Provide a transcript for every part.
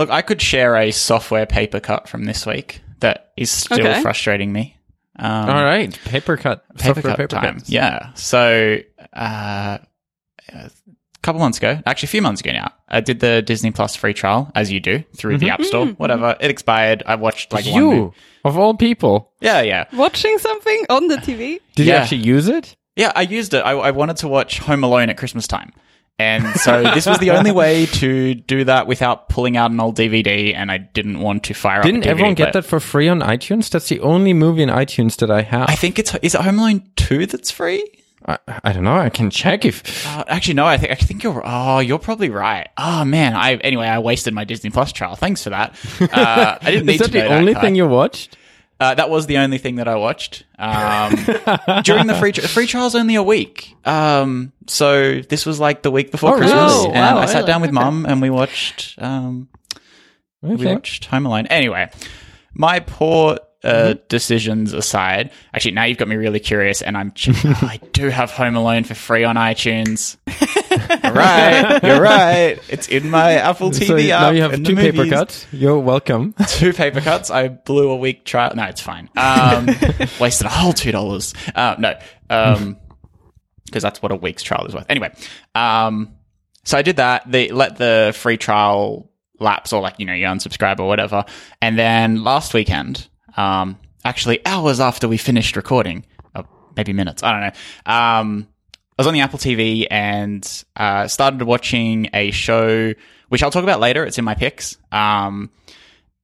Look, I could share a software paper cut from this week that is still Okay. frustrating me. Um, All right, paper cut, paper cut paper time. cuts. Yeah. So, uh, a couple months ago, actually a few months ago now, I did the Disney Plus free trial, as you do, through the App Store. Whatever. It expired. I watched like you movie. of all people, Yeah, yeah. Watching something on the TV? did you actually use it? Yeah, I used it. I, I wanted to watch Home Alone at Christmas time. And so this was the only way to do that without pulling out an old DVD, and I didn't want to fire up. Didn't up. DVD everyone get player. that for free on iTunes? That's the only movie in iTunes that I have. I think it's is it Home Alone two that's free. I, I don't know. I can check if. Uh, actually, no. I think I think you're. Oh, you're probably right. Oh man. I anyway. I wasted my Disney Plus trial. Thanks for that. Uh, I didn't need Is that to the know only that, thing Kai. you watched? Uh, that was the only thing that I watched. Um, during the free tri- free trial's only a week. Um, so this was like the week before Oh, Christmas, really? and Wow, I sat really? down with mum and we watched. Um, we Okay. watched Home Alone. Anyway, my poor uh, Mm-hmm. decisions aside, actually now you've got me really curious, and I'm. ch- oh, I do have Home Alone for free on iTunes. You're right, you're right. It's in my Apple TV So app. now you have two paper movies. cuts. You're welcome. Two paper cuts. I blew a week trial. No, it's fine. Um, wasted a whole two dollars. Uh, no, um, because that's what a week's trial is worth. Anyway, um, so I did that. They let the free trial lapse, or like you know, you unsubscribe or whatever. And then last weekend, um, actually hours after we finished recording, uh, maybe minutes, I don't know. Um, I was on the Apple TV and uh, started watching a show, which I'll talk about later. It's in my picks. Um,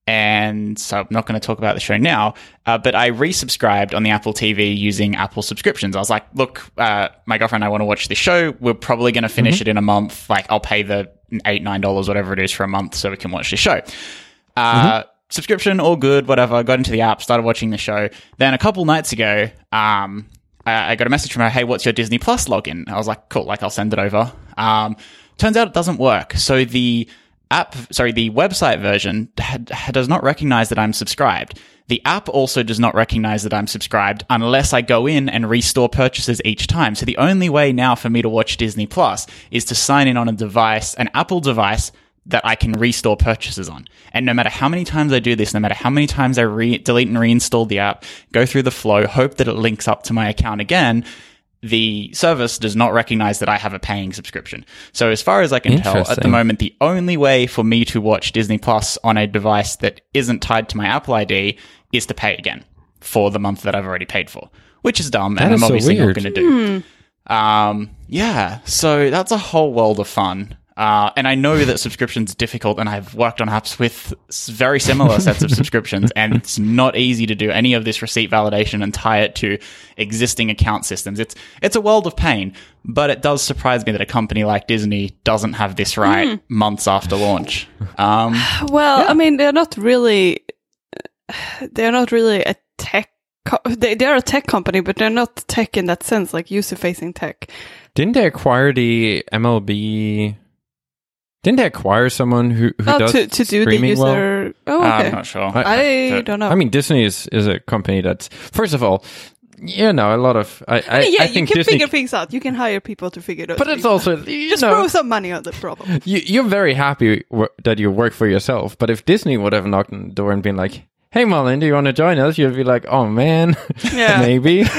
and so I'm not going to talk about the show now. Uh, but I resubscribed on the Apple TV using Apple subscriptions. I was like, look, uh, my girlfriend and I want to watch this show. We're probably going to finish it in a month. Like, I'll pay the eight, nine dollars, whatever it is, for a month so we can watch the show. Uh, Subscription, all good, whatever. Got into the app, started watching the show. Then a couple nights ago, um, I, I got a message from her, hey, what's your Disney Plus login? I was like, cool, like I'll send it over. Um, turns out it doesn't work. So the app, sorry, the website version does not recognize that I'm subscribed. The app also does not recognize that I'm subscribed unless I go in and restore purchases each time. So the only way now for me to watch Disney Plus is to sign in on a device, an Apple device that I can restore purchases on. And no matter how many times I do this, no matter how many times I re- delete and reinstall the app, go through the flow, hope that it links up to my account again, the service does not recognize that I have a paying subscription. So as far as I can tell, at the moment, the only way for me to watch Disney Plus on a device that isn't tied to my Apple ID is to pay again for the month that I've already paid for, which is dumb, and is I'm so obviously weird. not going to do. Um, yeah, so that's a whole world of fun. Uh, and I know that subscription's difficult, and I've worked on apps with very similar sets of subscriptions, and it's not easy to do any of this receipt validation and tie it to existing account systems. It's it's a world of pain, but it does surprise me that a company like Disney doesn't have this right months after launch. Um, Well, I mean, they're not really. They're not really a tech. Co- they they're a tech company, but they're not tech in that sense, like user-facing tech. Didn't they acquire the MLB? Didn't they acquire someone who, who Oh, does to to do the streaming well? user. Oh, ah, I'm not sure. I don't know. I mean, Disney is, is a company that's first of all, you know, a lot of I I, yeah, I think you can Disney, figure things out. You can hire people to figure it out. but it's also you just know, throw some money on the problem. you, you're very happy w- that you work for yourself. But if Disney would have knocked on the door and been like, "Hey, Marlon, do you want to join us?" You'd be like, "Oh man, Yeah. maybe."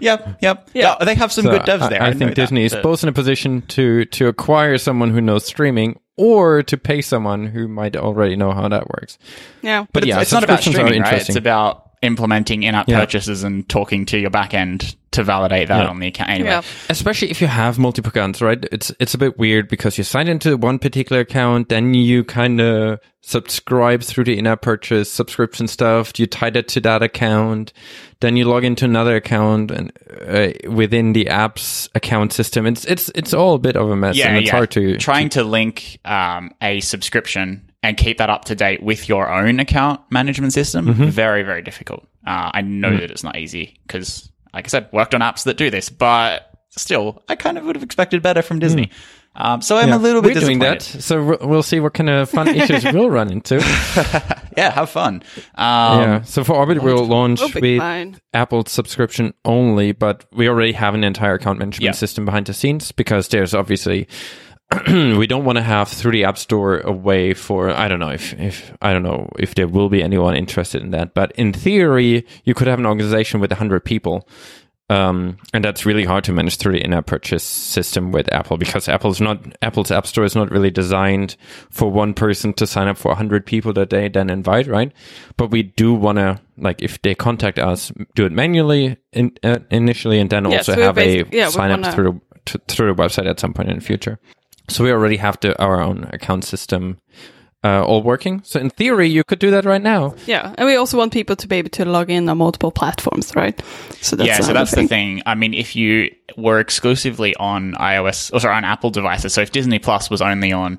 Yep, yep. Yeah. Yeah, they have some So good devs there. I, I know think Disney is but- both in a position to to acquire someone who knows streaming or to pay someone who might already know how that works. Yeah, But it's, yeah, it's not about streaming, right? It's about implementing in-app Yeah. purchases and talking to your backend to validate that Yeah. on the account. Anyway, yeah. especially if you have multiple accounts, right? It's it's a bit weird because you sign into one particular account, then you kind of subscribe through the in-app purchase subscription stuff. You tie that to that account, then you log into another account and uh, within the app's account system. It's it's it's all a bit of a mess, yeah, and it's yeah. hard to trying to link um, a subscription and keep that up to date with your own account management system. Mm-hmm. Very, very difficult. Uh, I know Mm. that it's not easy because, like I said, worked on apps that do this, but still, I kind of would have expected better from Disney. Um, so I'm Mm. Yeah. a little bit We're doing that, so we'll- we'll see what kind of fun issues we'll run into. Yeah, have fun. Um, yeah. So for Orbit, we'll launch We'll with fine. Apple subscription only, but we already have an entire account management Yeah. system behind the scenes because there's obviously we don't want to have through the app store a way for I don't know if if I don't know if there will be anyone interested in that, but in theory, you could have an organization with hundred people. Um, and that's really hard to manage through the in-app purchase system with Apple because Apple's not Apple's App Store is not really designed for one person to sign up for hundred people that they then invite, right? But we do want to like if they contact us, do it manually in, uh, initially, and then Yeah, also so have a yeah, sign up wanna- through to, through the website at some point in the future. So we already have the, our own account system uh, all working. So in theory, you could do that right now. Yeah, and we also want people to be able to log in on multiple platforms, right? So that's yeah, so that's thing. the thing. I mean, if you were exclusively on iOS or sorry, on Apple devices, so if Disney Plus was only on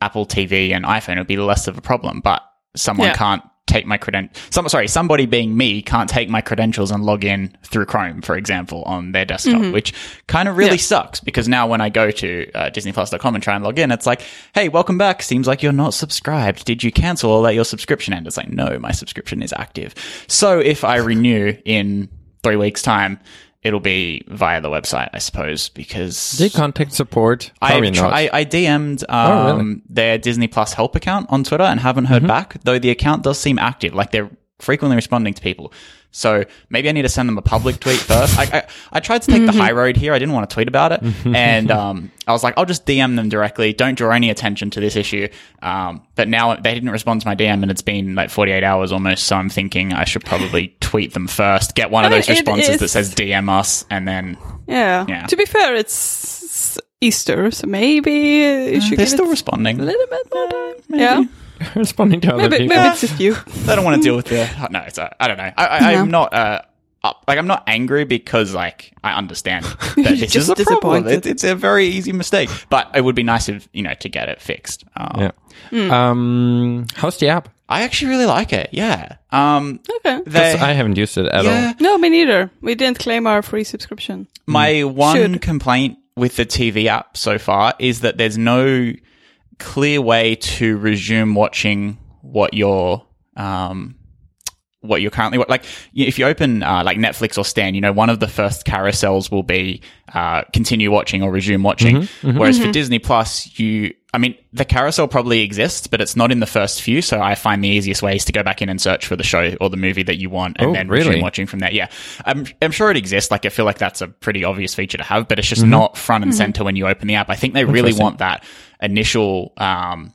Apple TV and iPhone, it would be less of a problem. But someone Yeah. can't take my credent. Some sorry, somebody being me can't take my credentials and log in through Chrome, for example, on their desktop, which kind of really Yeah. sucks because now when I go to uh, DisneyPlus.com and try and log in, it's like, hey, welcome back. Seems like you're not subscribed. Did you cancel or let your subscription end? It's like, no, my subscription is active. So if I renew in three weeks' time, it'll be via the website, I suppose, because you contact support? I've tr- not. I, I DM'd um, Oh, really? Mm-hmm. their Disney Plus help account on Twitter and haven't heard back, though the account does seem active. Like they're frequently responding to people. So maybe I need to send them a public tweet first. I, I, I tried to take Mm-hmm. the high road here. I didn't want to tweet about it. and um, I was like, I'll just DM them directly. Don't draw any attention to this issue. Um, but now they didn't respond to my DM and it's been like 48 hours almost. So I'm thinking I should probably tweet them first, get one of mean, those responses that says DM us and then Yeah. Yeah. To be fair, it's Easter, so maybe you should they're still responding. a little bit more time. Yeah. responding to other Maybe, people. maybe it's just you. I don't want to deal with the. No, it's uh, I don't know. I, I, I'm not. Uh, up, like I'm not angry because like I understand that this is just a problem. It, it's a very easy mistake, but it would be nice if you know to get it fixed. Um, Yeah. Hmm. Um, how's the app? I actually really like it. Yeah. Um, Okay. they, 'Cause I haven't used it at yeah. No, me neither. We didn't claim our free subscription. My one Should. complaint with the TV app so far is that there's no clear way to resume watching what you're um, what you're currently wa- like. If you open uh, like Netflix or Stan, you know one of the first carousels will be uh, continue watching or resume watching. Whereas for Disney Plus, you I mean the carousel probably exists, but it's not in the first few. So I find the easiest way is to go back in and search for the show or the movie that you want, and Oh, then really? resume watching from there. Yeah, I'm I'm sure it exists. Like I feel like that's a pretty obvious feature to have, but it's just Mm-hmm. not front and center when you open the app. I think they really want that initial. Um,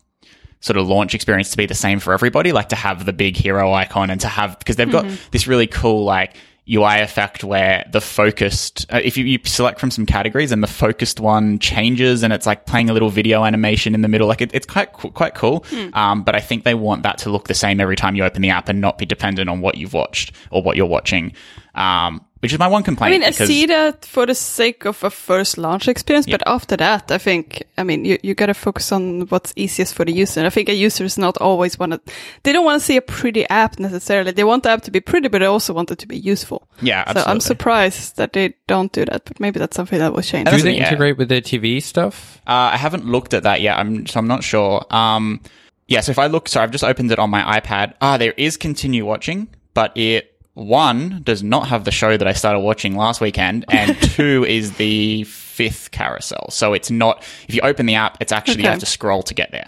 sort of launch experience to be the same for everybody, like to have the big hero icon and to have because they've got this really cool like UI effect where the focused uh, if you, you select from some categories and the focused one changes and it's like playing a little video animation in the middle, like it, it's quite quite cool. Um, but I think they want that to look the same every time you open the app and not be dependent on what you've watched or what you're watching. Um, which is my one complaint. I mean, I because- see that for the sake of a first launch experience, but after that, I think, I mean, you, you gotta focus on what's easiest for the user. And I think a user is not always want to, they don't want to see a pretty app necessarily. They want the app to be pretty, but they also want it to be useful. Yeah, absolutely. So I'm surprised that they don't do that, but maybe that's something that will change. Do they yeah. integrate with the TV stuff? Uh, I haven't looked at that yet. I'm so I'm not sure. Um, yeah. So if I look, so I've just opened it on my iPad. Ah, there is continue watching, but it one does not have the show that I started watching last weekend, and two is the fifth carousel. So it's not. If you open the app, it's actually you have to scroll to get there.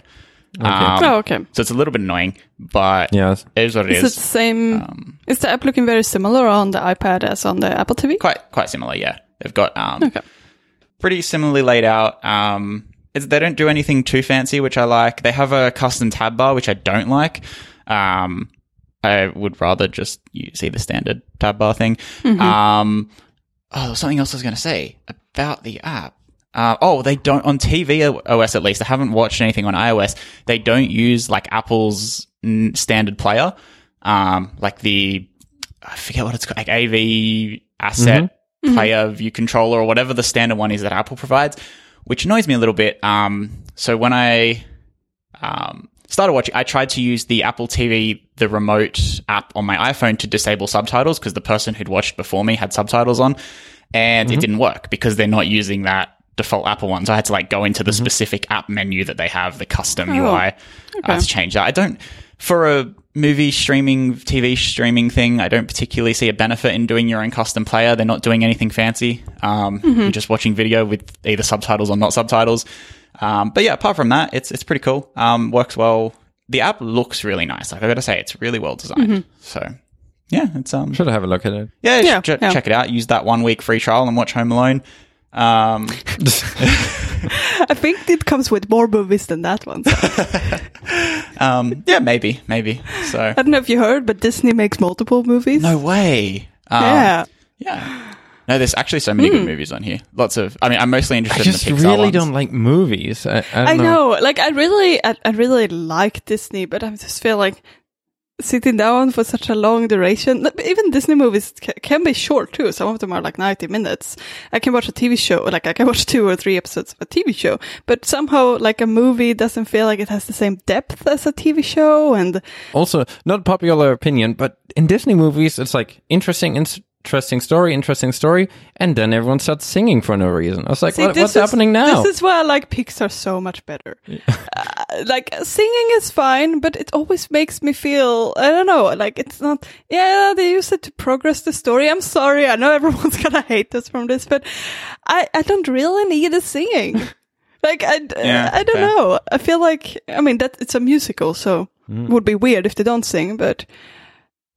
Um, oh, okay. So it's a little bit annoying, but Yes. it is what it Is it is. the same? is the app looking very similar on the iPad as on the Apple TV? Quite quite similar. Yeah, they've got um, Okay. pretty similarly laid out. Um, it's, they don't do anything too fancy, which I like. They have a custom tab bar, which I don't like. Um, I would rather just see the standard tab bar thing. Um, oh, there was something else I was going to say about the app. Uh, oh, they don't on TV OS at least. I haven't watched anything on iOS. They don't use like Apple's mm, standard player, um, like the I forget what it's called, like AV asset player view controller or whatever the standard one is that Apple provides, which annoys me a little bit. Um, so when I um, started watching, I tried to use the Apple TV, the remote app on my iPhone to disable subtitles because the person who'd watched before me had subtitles on, and it didn't work because they're not using that default Apple one. So I had to like go into the specific app menu that they have, the custom UI, uh, to change that. I don't for a movie streaming, TV streaming thing. I don't particularly see a benefit in doing your own custom player. They're not doing anything fancy. Um, You're just watching video with either subtitles or not subtitles. Um, but yeah, apart from that, it's it's pretty cool. Um, works well. The app looks really nice. Like I got to say, it's really well designed. So yeah, it's um Should I have a look at it. yeah, Yeah, ch- yeah. check it out. Use that one week free trial and watch Home Alone. Um, I think it comes with more movies than that one. so. um, yeah, maybe, maybe. So I don't know if you heard, but Disney makes multiple movies. no way. Um, Yeah. yeah. No, there's actually so many good hmm. movies on here. Lots of. I mean, I'm mostly I interested just in the Pixar really ones. don't like movies. I, I, don't I know. Like I really, I, I really like Disney, but I just feel like sitting down for such a long duration. Even Disney movies ca- can be short too. Some of them are like ninety minutes. I can watch a TV show, like I can watch two or three episodes of a TV show, but somehow like a movie doesn't feel like it has the same depth as a TV show. And Also, not popular opinion, but in Disney movies, it's like interesting, in- interesting story, interesting story, and then everyone starts singing for no reason. I was like, See, what, this what's is- happening now? This is why I like Pixar so much better. uh, like singing is fine, but it always makes me feel I don't know. Like it's not. Yeah, they use it to progress the story. I'm sorry. I know everyone's gonna hate us from this, but I I don't really need the singing. like I Yeah, I don't fair. know. I feel like I mean that it's a musical, so Mm. it would be weird if they don't sing, but.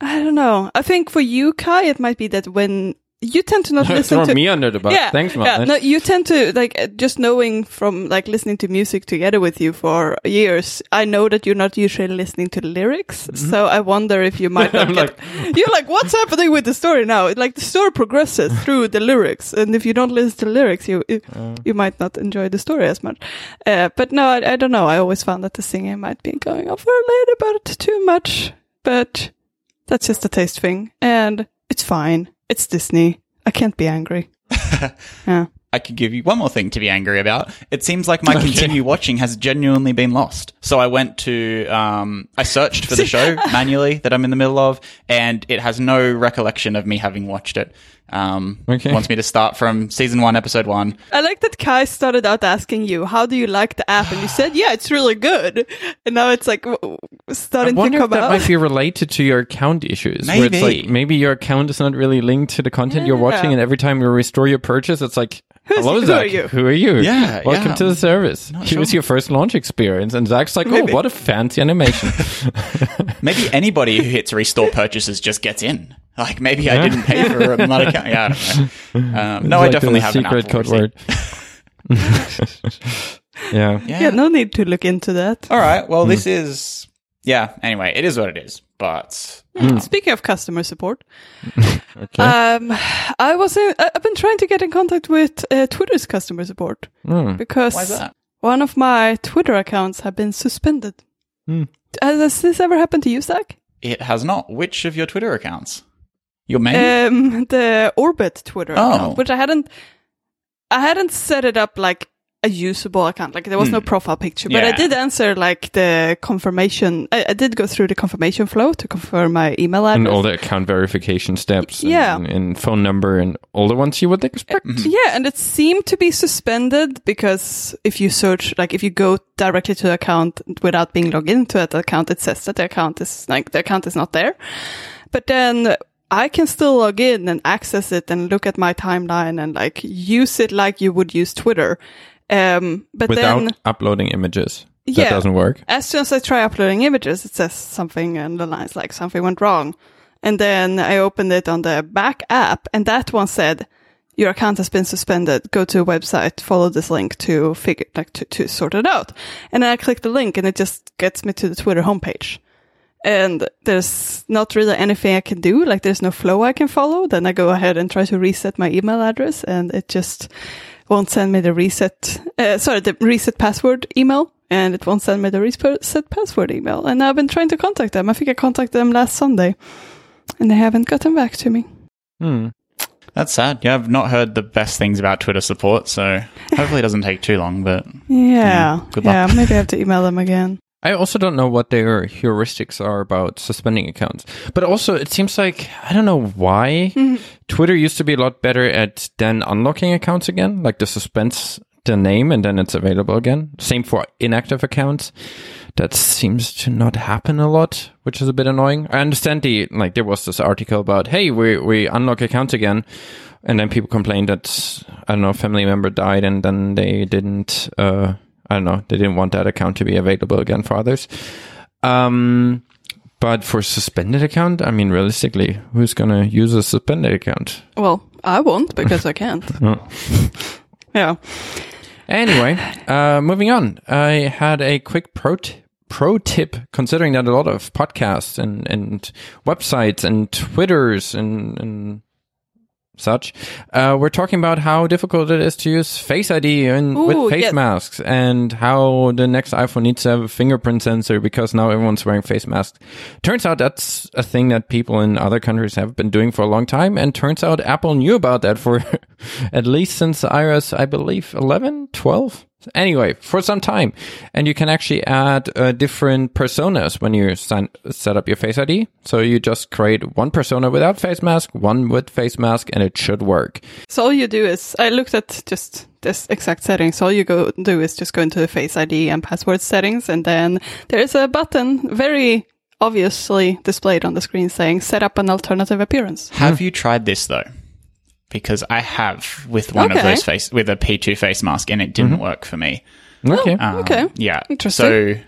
I don't know. I think for you, Kai, it might be that when you tend to not listen Throw to me under the bus. yeah, Thanks, yeah. No, you tend to like uh, just knowing from like listening to music together with you for years. I know that you're not usually listening to the lyrics, so I wonder if you might not get. you're like, what's happening with the story now? Like the story progresses through the lyrics, and if you don't listen to lyrics, you you, you might not enjoy the story as much. Uh, but no, I, I don't know. I always found that the singing might be going off a little bit too much, but that's just a taste thing, and it's fine. It's Disney. I can't be angry. yeah. I could give you one more thing to be angry about. It seems like my continue watching has genuinely been lost. So I went to, um, I searched for the show manually that I'm in the middle of, and it has no recollection of me having watched it. Um, Okay. wants me to start from season one, episode one. I like that Kai started out asking you, "How do you like the app?" And you said, "Yeah, it's really good." And now it's like w- w- I starting to wonder if come that out. might be related to your account issues. Where it's like Maybe. maybe your account is not really linked to the content you're watching, and every time you restore your purchase, it's like, Who's- "Hello, who are Zach. you?" Who are you? Yeah, welcome yeah. to the service. Not Here's sure. your first launch experience." And Zach's like, Maybe. "Oh, what a fancy animation." Maybe anybody who hits restore purchases just gets in. Like maybe I didn't pay for a mod account. Yeah, I don't know. Um, no, I definitely have an secret Apple code word. yeah. Yeah. yeah, no need to look into that. All right. Well, this is yeah. Anyway, it is what it is. But Speaking of customer support, um, I was in, I- I've been trying to get in contact with uh, Twitter's customer support Hmm. because why is that? one of my Twitter accounts have been suspended. Hmm. Has this ever happened to you, Zach? It has not. Which of your Twitter accounts? Your main? Um, the Orbit Twitter Oh. account, which I hadn't, I hadn't set it up like a usable account. Like there was no hmm. profile picture, but I did answer like the confirmation. I, I did go through the confirmation flow to confirm my email address. And all the account verification steps, and- Yeah. and, phone number, and all the ones you would expect. Uh, yeah, and it seemed to be suspended because if you search, like if you go directly to the account without being logged into that account, it says that the account is like the account is not there. But then I can still log in and access it and look at my timeline and like use it like you would use Twitter. Um, but Without then uploading images, Yeah. that doesn't work. as soon as I try uploading images, it says something and the lines like something went wrong. And then I opened it on the back app and that one said, your account has been suspended. Go to a website, follow this link to figure, like to, to sort it out. And then I click the link and it just gets me to the Twitter homepage. And there's not really anything I can do. Like there's no flow I can follow. Then I go ahead and try to reset my email address and it just won't send me the reset, uh, sorry, the reset password email. And it won't send me the reset password email. And I've been trying to contact them. I think I contacted them last Sunday and they haven't gotten back to me. Hmm. That's sad. Yeah, I've not heard the best things about Twitter support, so hopefully it doesn't take too long. But Yeah. Good yeah. Maybe I have to email them again. I also don't know what their heuristics are about suspending accounts. But also, it seems like, I don't know why, Twitter used to be a lot better at then unlocking accounts again, like the suspense the name and then it's available again. Same for inactive accounts. That seems to not happen a lot, which is a bit annoying. I understand the, like, there was this article about, hey, we, we unlock accounts again. And then people complained that, I don't know, a family member died and then they didn't, uh, I don't know. They didn't want that account to be available again for others. Um, but for suspended account, I mean, realistically, who's gonna use a suspended account? Well, I won't because I can't. yeah. Anyway, uh, moving on. I had a quick pro t- pro tip, considering that a lot of podcasts and, and websites and Twitters and, and such, uh, we're talking about how difficult it is to use Face ID and Ooh, with face yes. masks, and how the next iPhone needs to have a fingerprint sensor because now everyone's wearing face masks. Turns out that's a thing that people in other countries have been doing for a long time, and turns out Apple knew about that for at least since iOS, I believe, 11, 12. Anyway, for some time, and you can actually add uh, different personas when you sign, set up your Face ID. So you just create one persona without face mask, one with face mask, and it should work. So all you do is, I looked at just this exact settings. All you go do is just go into the Face ID and password settings, and then there's a button very obviously displayed on the screen saying set up an alternative appearance. Have you tried this though? Because I have with one of those face with a P2 face mask, and it didn't work for me. Okay. Um, Okay. Yeah. Interesting. So,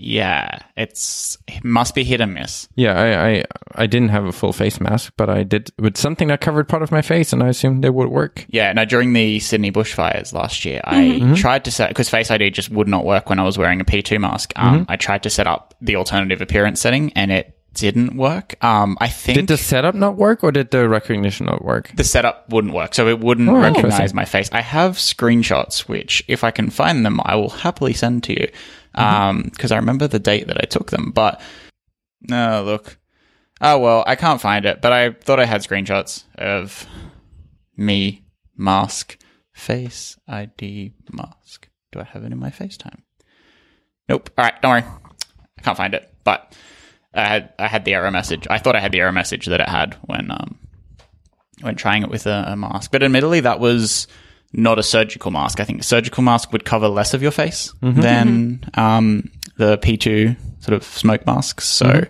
yeah, it's it must be hit and miss. Yeah, I, I I didn't have a full face mask, but I did with something that covered part of my face, and I assumed it would work. Yeah. No, during the Sydney bushfires last year, I tried to set because Face ID just would not work when I was wearing a P2 mask. Um, I tried to set up the alternative appearance setting, and it didn't work. Um, I think Did the setup not work, or did the recognition not work? the setup wouldn't work, so it wouldn't Oh, recognize my face. I have screenshots, which if I can find them, I will happily send to you, mm-hmm. um, because I remember the date that I took them. But no, look, oh well, I can't find it. But I thought I had screenshots of me mask face ID mask. Do I have it in my FaceTime? Nope. All right, don't worry, I can't find it, but. I had I had the error message. I thought I had the error message that it had when um when trying it with a, a mask. But admittedly, that was not a surgical mask. I think a surgical mask would cover less of your face than um, the P2 sort of smoke masks. So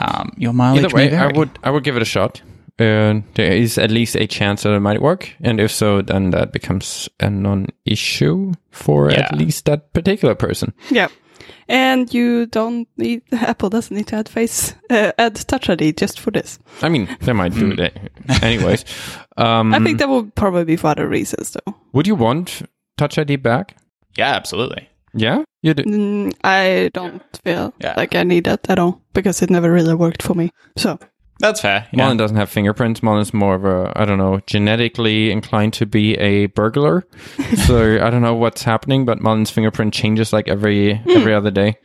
um, your mileage Either way, may I would I would give it a shot. Uh, there is at least a chance that it might work, and if so, then that becomes a non-issue for Yeah. at least that particular person. Yeah. And you don't need, Apple doesn't need to add face, uh, add Touch ID just for this. I mean, they might do it anyways. Um, I think that would probably be for other reasons though. would you want Touch ID back? Yeah, absolutely. Yeah, you do. Mm, I don't feel Yeah. like I need that at all because it never really worked for me. So, That's fair. you know. Mullen doesn't have fingerprints. Mullen's more of a, I don't know, genetically inclined to be a burglar. so I don't know what's happening, but Mullen's fingerprint changes like every every other day.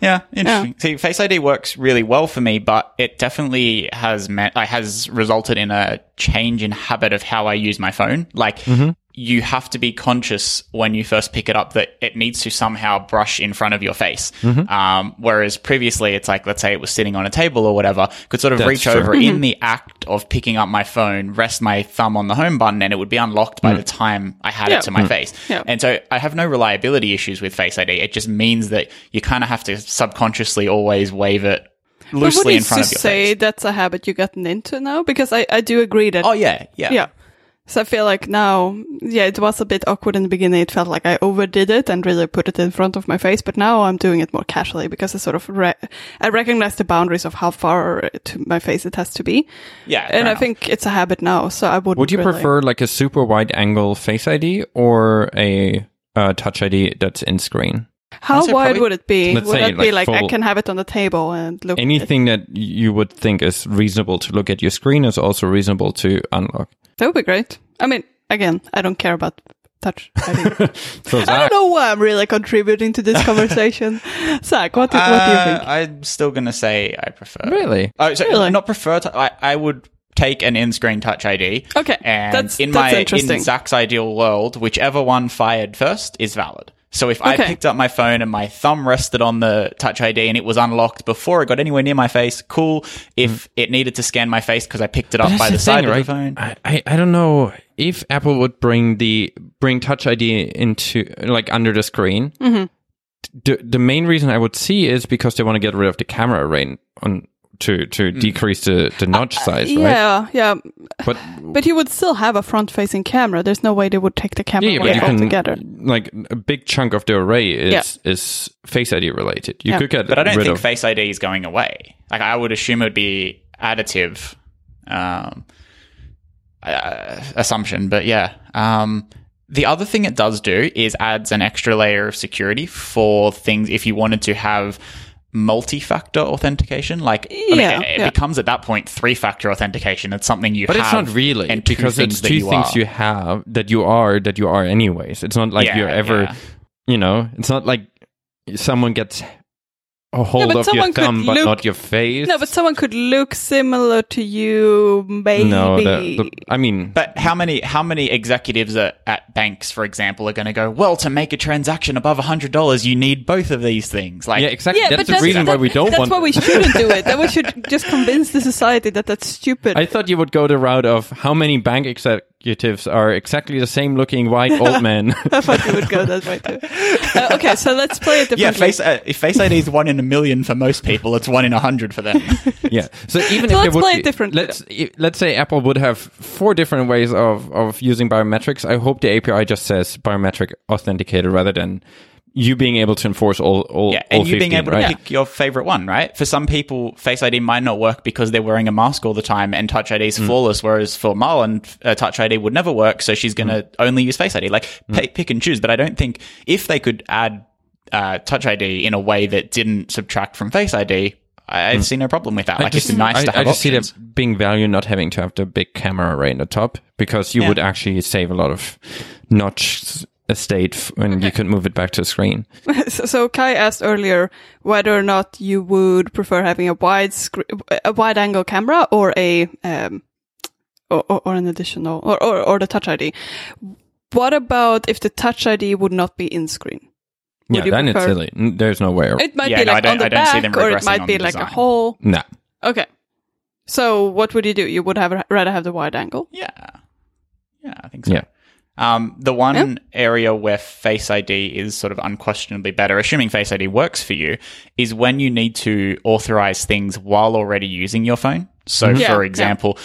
Yeah, interesting. See, Face ID works really well for me, but it definitely has met, uh, has resulted in a change in habit of how I use my phone. Like, you have to be conscious when you first pick it up that it needs to somehow brush in front of your face. Mm-hmm. Um, whereas previously, it's like, let's say it was sitting on a table or whatever, could sort of That's reach true. over in mm-hmm. the act of picking up my phone, rest my thumb on the home button, and it would be unlocked by mm. the time I had Yeah. it to my mm. face. Yeah. And so I have no reliability issues with Face ID. It just means that you kind of have to subconsciously always wave it loosely in front of your say face. Say that's a habit you've gotten into now? Because I, I do agree that Oh yeah, yeah, Yeah. So I feel like now, yeah, it was a bit awkward in the beginning. It felt like I overdid it and really put it in front of my face. But now I'm doing it more casually because I sort of re- I recognize the boundaries of how far to my face it has to be. Yeah, and fair I enough. think it's a habit now. So I would. Would you prefer like a super wide angle Face ID or a uh, Touch ID that's in screen? How Honestly, wide probably- would it be? Let's would say, that be like, like I can have it on the table and look? at it? Anything that you would think is reasonable to look at your screen is also reasonable to unlock. That would be great. I mean, again, I don't care about touch. ID. So I don't know why I'm really contributing to this conversation. Zach, what do, what do you Uh, think? I'm still gonna say I prefer. really? Oh, so Really? not prefer. To, I I would take an in-screen Touch ID. Okay, and that's- in that's my interesting. in Zach's ideal world, whichever one fired first is valid. So if I picked up my phone and my thumb rested on the Touch ID and it was unlocked before it got anywhere near my face, cool. If it needed to scan my face because I picked it up by the, the side thing, of right? the phone, I, I I don't know if Apple would bring the bring Touch ID into like under the screen. Mm-hmm. The the main reason I would see is because they want to get rid of the camera array on to to decrease the the notch size, right? Yeah, yeah. But But you would still have a front-facing camera. There's no way they would take the camera yeah, away but you can altogether. like a big chunk of the array is is Face ID related. You Yeah. could get But I don't rid think of Face ID is going away. Like I would assume it would be additive um, uh, assumption. But yeah, um, the other thing it does do is adds an extra layer of security for things if you wanted to have multi-factor authentication. Like I mean, Yeah, it, it yeah. becomes at that point three-factor authentication. It's something you But have. it's not really and because it's two you things are. you have that you are that you are anyways. It's not like Yeah, you're ever, yeah. you know, it's not like someone gets a hold but of your thumb but look- not your face. No, but someone could look similar to you, maybe. no, the, the, I mean, But how many how many executives at, at banks, for example, are going to go? Well, to make a transaction above hundred dollars, you need both of these things. Like, yeah, exactly. yeah, that's the that's, reason why we don't want That's want. why we shouldn't do it. That we should just convince the society that that's stupid. I thought you would go the route of how many bank executives are exactly the same looking white old men. I thought you would go that way too. Uh, okay, so let's play it differently. yeah, face uh, if Face ID is one in a million for most people, it's one in a hundred for them. yeah. So even So if let's there would play it be, differently. let's let's say Apple would have four different ways of of using biometrics. I hope the API just says biometric authenticator rather than you being able to enforce all all Yeah, all and you being 15, able to pick your favorite one, right? For some people, Face ID might not work because they're wearing a mask all the time, and Touch ID is Mm. flawless. Whereas for Marlon, uh, Touch ID would never work, so she's going to Mm. only use Face ID. Like pay, pick and choose. But I don't think if they could add uh, Touch ID in a way that didn't subtract from Face ID, I, I see no problem with that. I Like just, it's nice I, to have I just options. see that being value not having to have the big camera array in the top because you Yeah. would actually save a lot of notch s- estate f- when you could move it back to the screen. so, so Kai asked earlier whether or not you would prefer having a wide screen, a wide angle camera or a um, or, or, or an additional or, or or the Touch ID. What about if the Touch ID would not be in screen? Would yeah, you then it's prefer- silly. There's no way. ar- It might Yeah, be no, like don't- on the I back, or it might be the like a hole. No. Okay. So what would you do? You would have rather have the wide angle. Yeah. Yeah, I think so. Yeah. Um, the one area where Face ID is sort of unquestionably better, assuming Face ID works for you, is when you need to authorize things while already using your phone. So, Yeah, for yeah. example,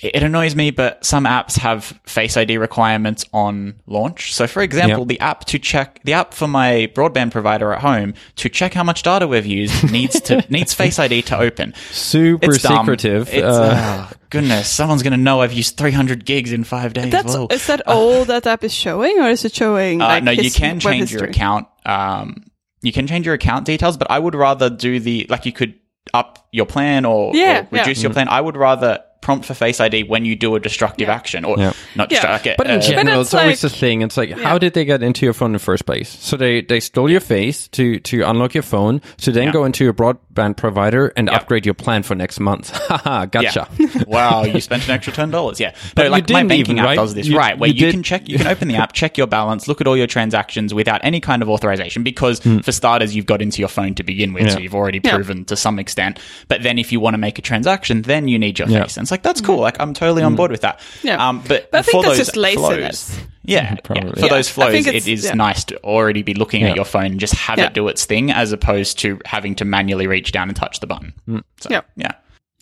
it annoys me, but some apps have Face ID requirements on launch. So, for example, Yep. the app to check the app for my broadband provider at home to check how much data we've used needs to needs Face ID to open. Super It's secretive. It's, uh, oh, goodness, someone's going to know I've used 300 gigs in five days. That's Whoa. is that all that app is showing, or is it showing? Uh, like, no, you can web change your account. Um, you can change your account details, but I would rather do the like you could up your plan or, Yeah, or reduce yeah. your plan. I would rather prompt for Face ID when you do a destructive Yeah. action or Yeah. not Yeah. destructive. But in uh, general, it's it's always the thing. It's like, Yeah. how did they get into your phone in the first place? So they, they stole your face to, to unlock your phone, to then Yeah. go into your broadband provider and Yeah. upgrade your plan for next month. Haha, gotcha. Yeah. wow, you spent an extra ten dollars. Yeah, But no, you like my didn't banking even, app right? does this, You- right? Where you you, did- can check, you can open the app, check your balance, look at all your transactions without any kind of authorization. Because for starters, you've got into your phone to begin with, so. Yeah. you've already Yeah. proven to some extent. But then, if you want to make a transaction, then you need your Yeah. face, and it's like that's cool. Like I'm totally on board with that. Yeah. Um, but, But I think for that's those just laziness. flows, yeah, yeah, Probably. for Yeah. those flows, it's- yeah. nice to already be looking Yeah. at your phone and just have Yeah. it do its thing, as opposed to having to manually reach down and touch the button. Hmm. So, Yeah. yeah.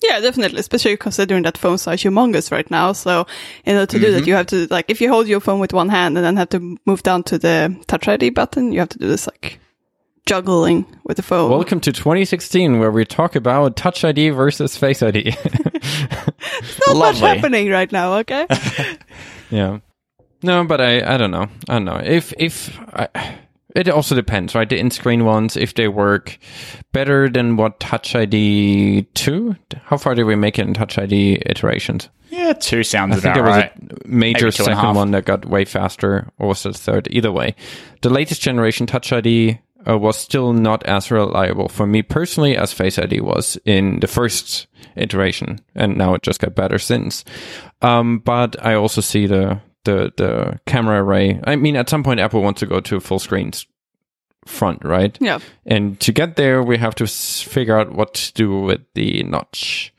Yeah, definitely. Especially considering that phone size humongous right now. So in order to do Mm-hmm. that, you have to like if you hold your phone with one hand and then have to move down to the Touch ID button, you have to do this like juggling with the phone. Welcome to 2016, where we talk about Touch ID versus Face ID. Not much happening right now. Okay. yeah. No, but I, I don't know. I don't know. If, if, I, it also depends, right? The in-screen ones, if they work better than what Touch ID 2? How far did we make it in Touch ID iterations? Yeah, two sounds I think about there was right. a major Maybe a second one that got way faster, or was it third? Either way, the latest generation Touch ID uh, was still not as reliable for me personally as Face ID was in the first iteration, and now it just got better since. Um, but I also see the the the camera array. I mean, at some point, Apple wants to go to full screens front, right? yeah. And to get there, we have to s- figure out what to do with the notch.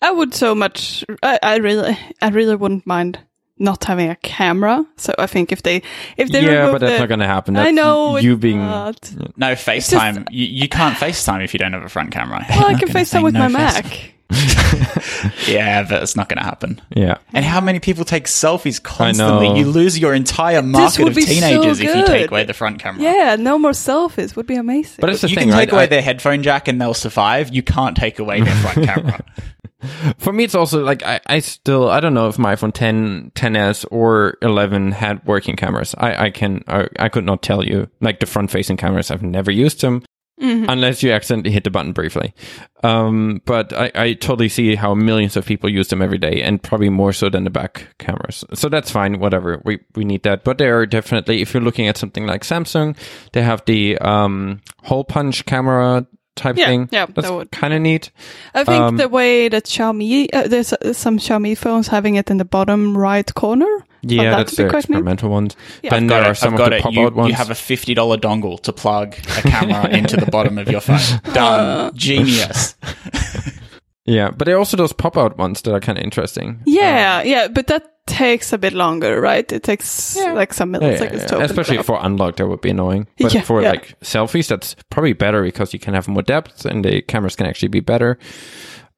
I would so much. I, I really, I really wouldn't mind not having a camera. So I think if they if they yeah, but that's the- not going to happen. I know you being. not. No FaceTime. you, you can't FaceTime if you don't have a front camera. Well, I can not gonna say FaceTime with no my face- Mac. Yeah, but it's not going to happen. Yeah. And how many people take selfies constantly? You lose your entire market of be so teenagers if you take away the front camera. Yeah, no more selfies would be amazing. But it's the you thing, can right? take away I- their headphone jack and they'll survive. You can't take away their front camera. For me, it's also like I, I still I don't know if my iPhone 10, 10s or 11 had working cameras. I, I can I, I could not tell you. Like the front facing cameras, I've never used them unless you accidentally hit the button briefly. Um, but I, I totally see how millions of people use them every day, and probably more so than the back cameras. So that's fine. Whatever we we need that. But there are definitely if you're looking at something like Samsung, they have the um hole punch camera type Yeah, thing. yeah, that's that would- kind of neat. I think Um, the way that Xiaomi, uh, there's uh, some Xiaomi phones having it in the bottom right corner. Yeah, that that's the quite neat. experimental ones. Yeah. then I've there got are it. some of the pop You, out ones. you have a fifty dollar dongle to plug a camera into the bottom of your phone. Done. Genius. yeah, but there are also those pop out ones that are kind of interesting. Yeah, yeah, but that takes a bit longer, right? It takes like some Yeah, milliseconds yeah, yeah. to open. Especially it up. for unlocked, that would be annoying. But Yeah, for yeah. like selfies, that's probably better because you can have more depth and the cameras can actually be better.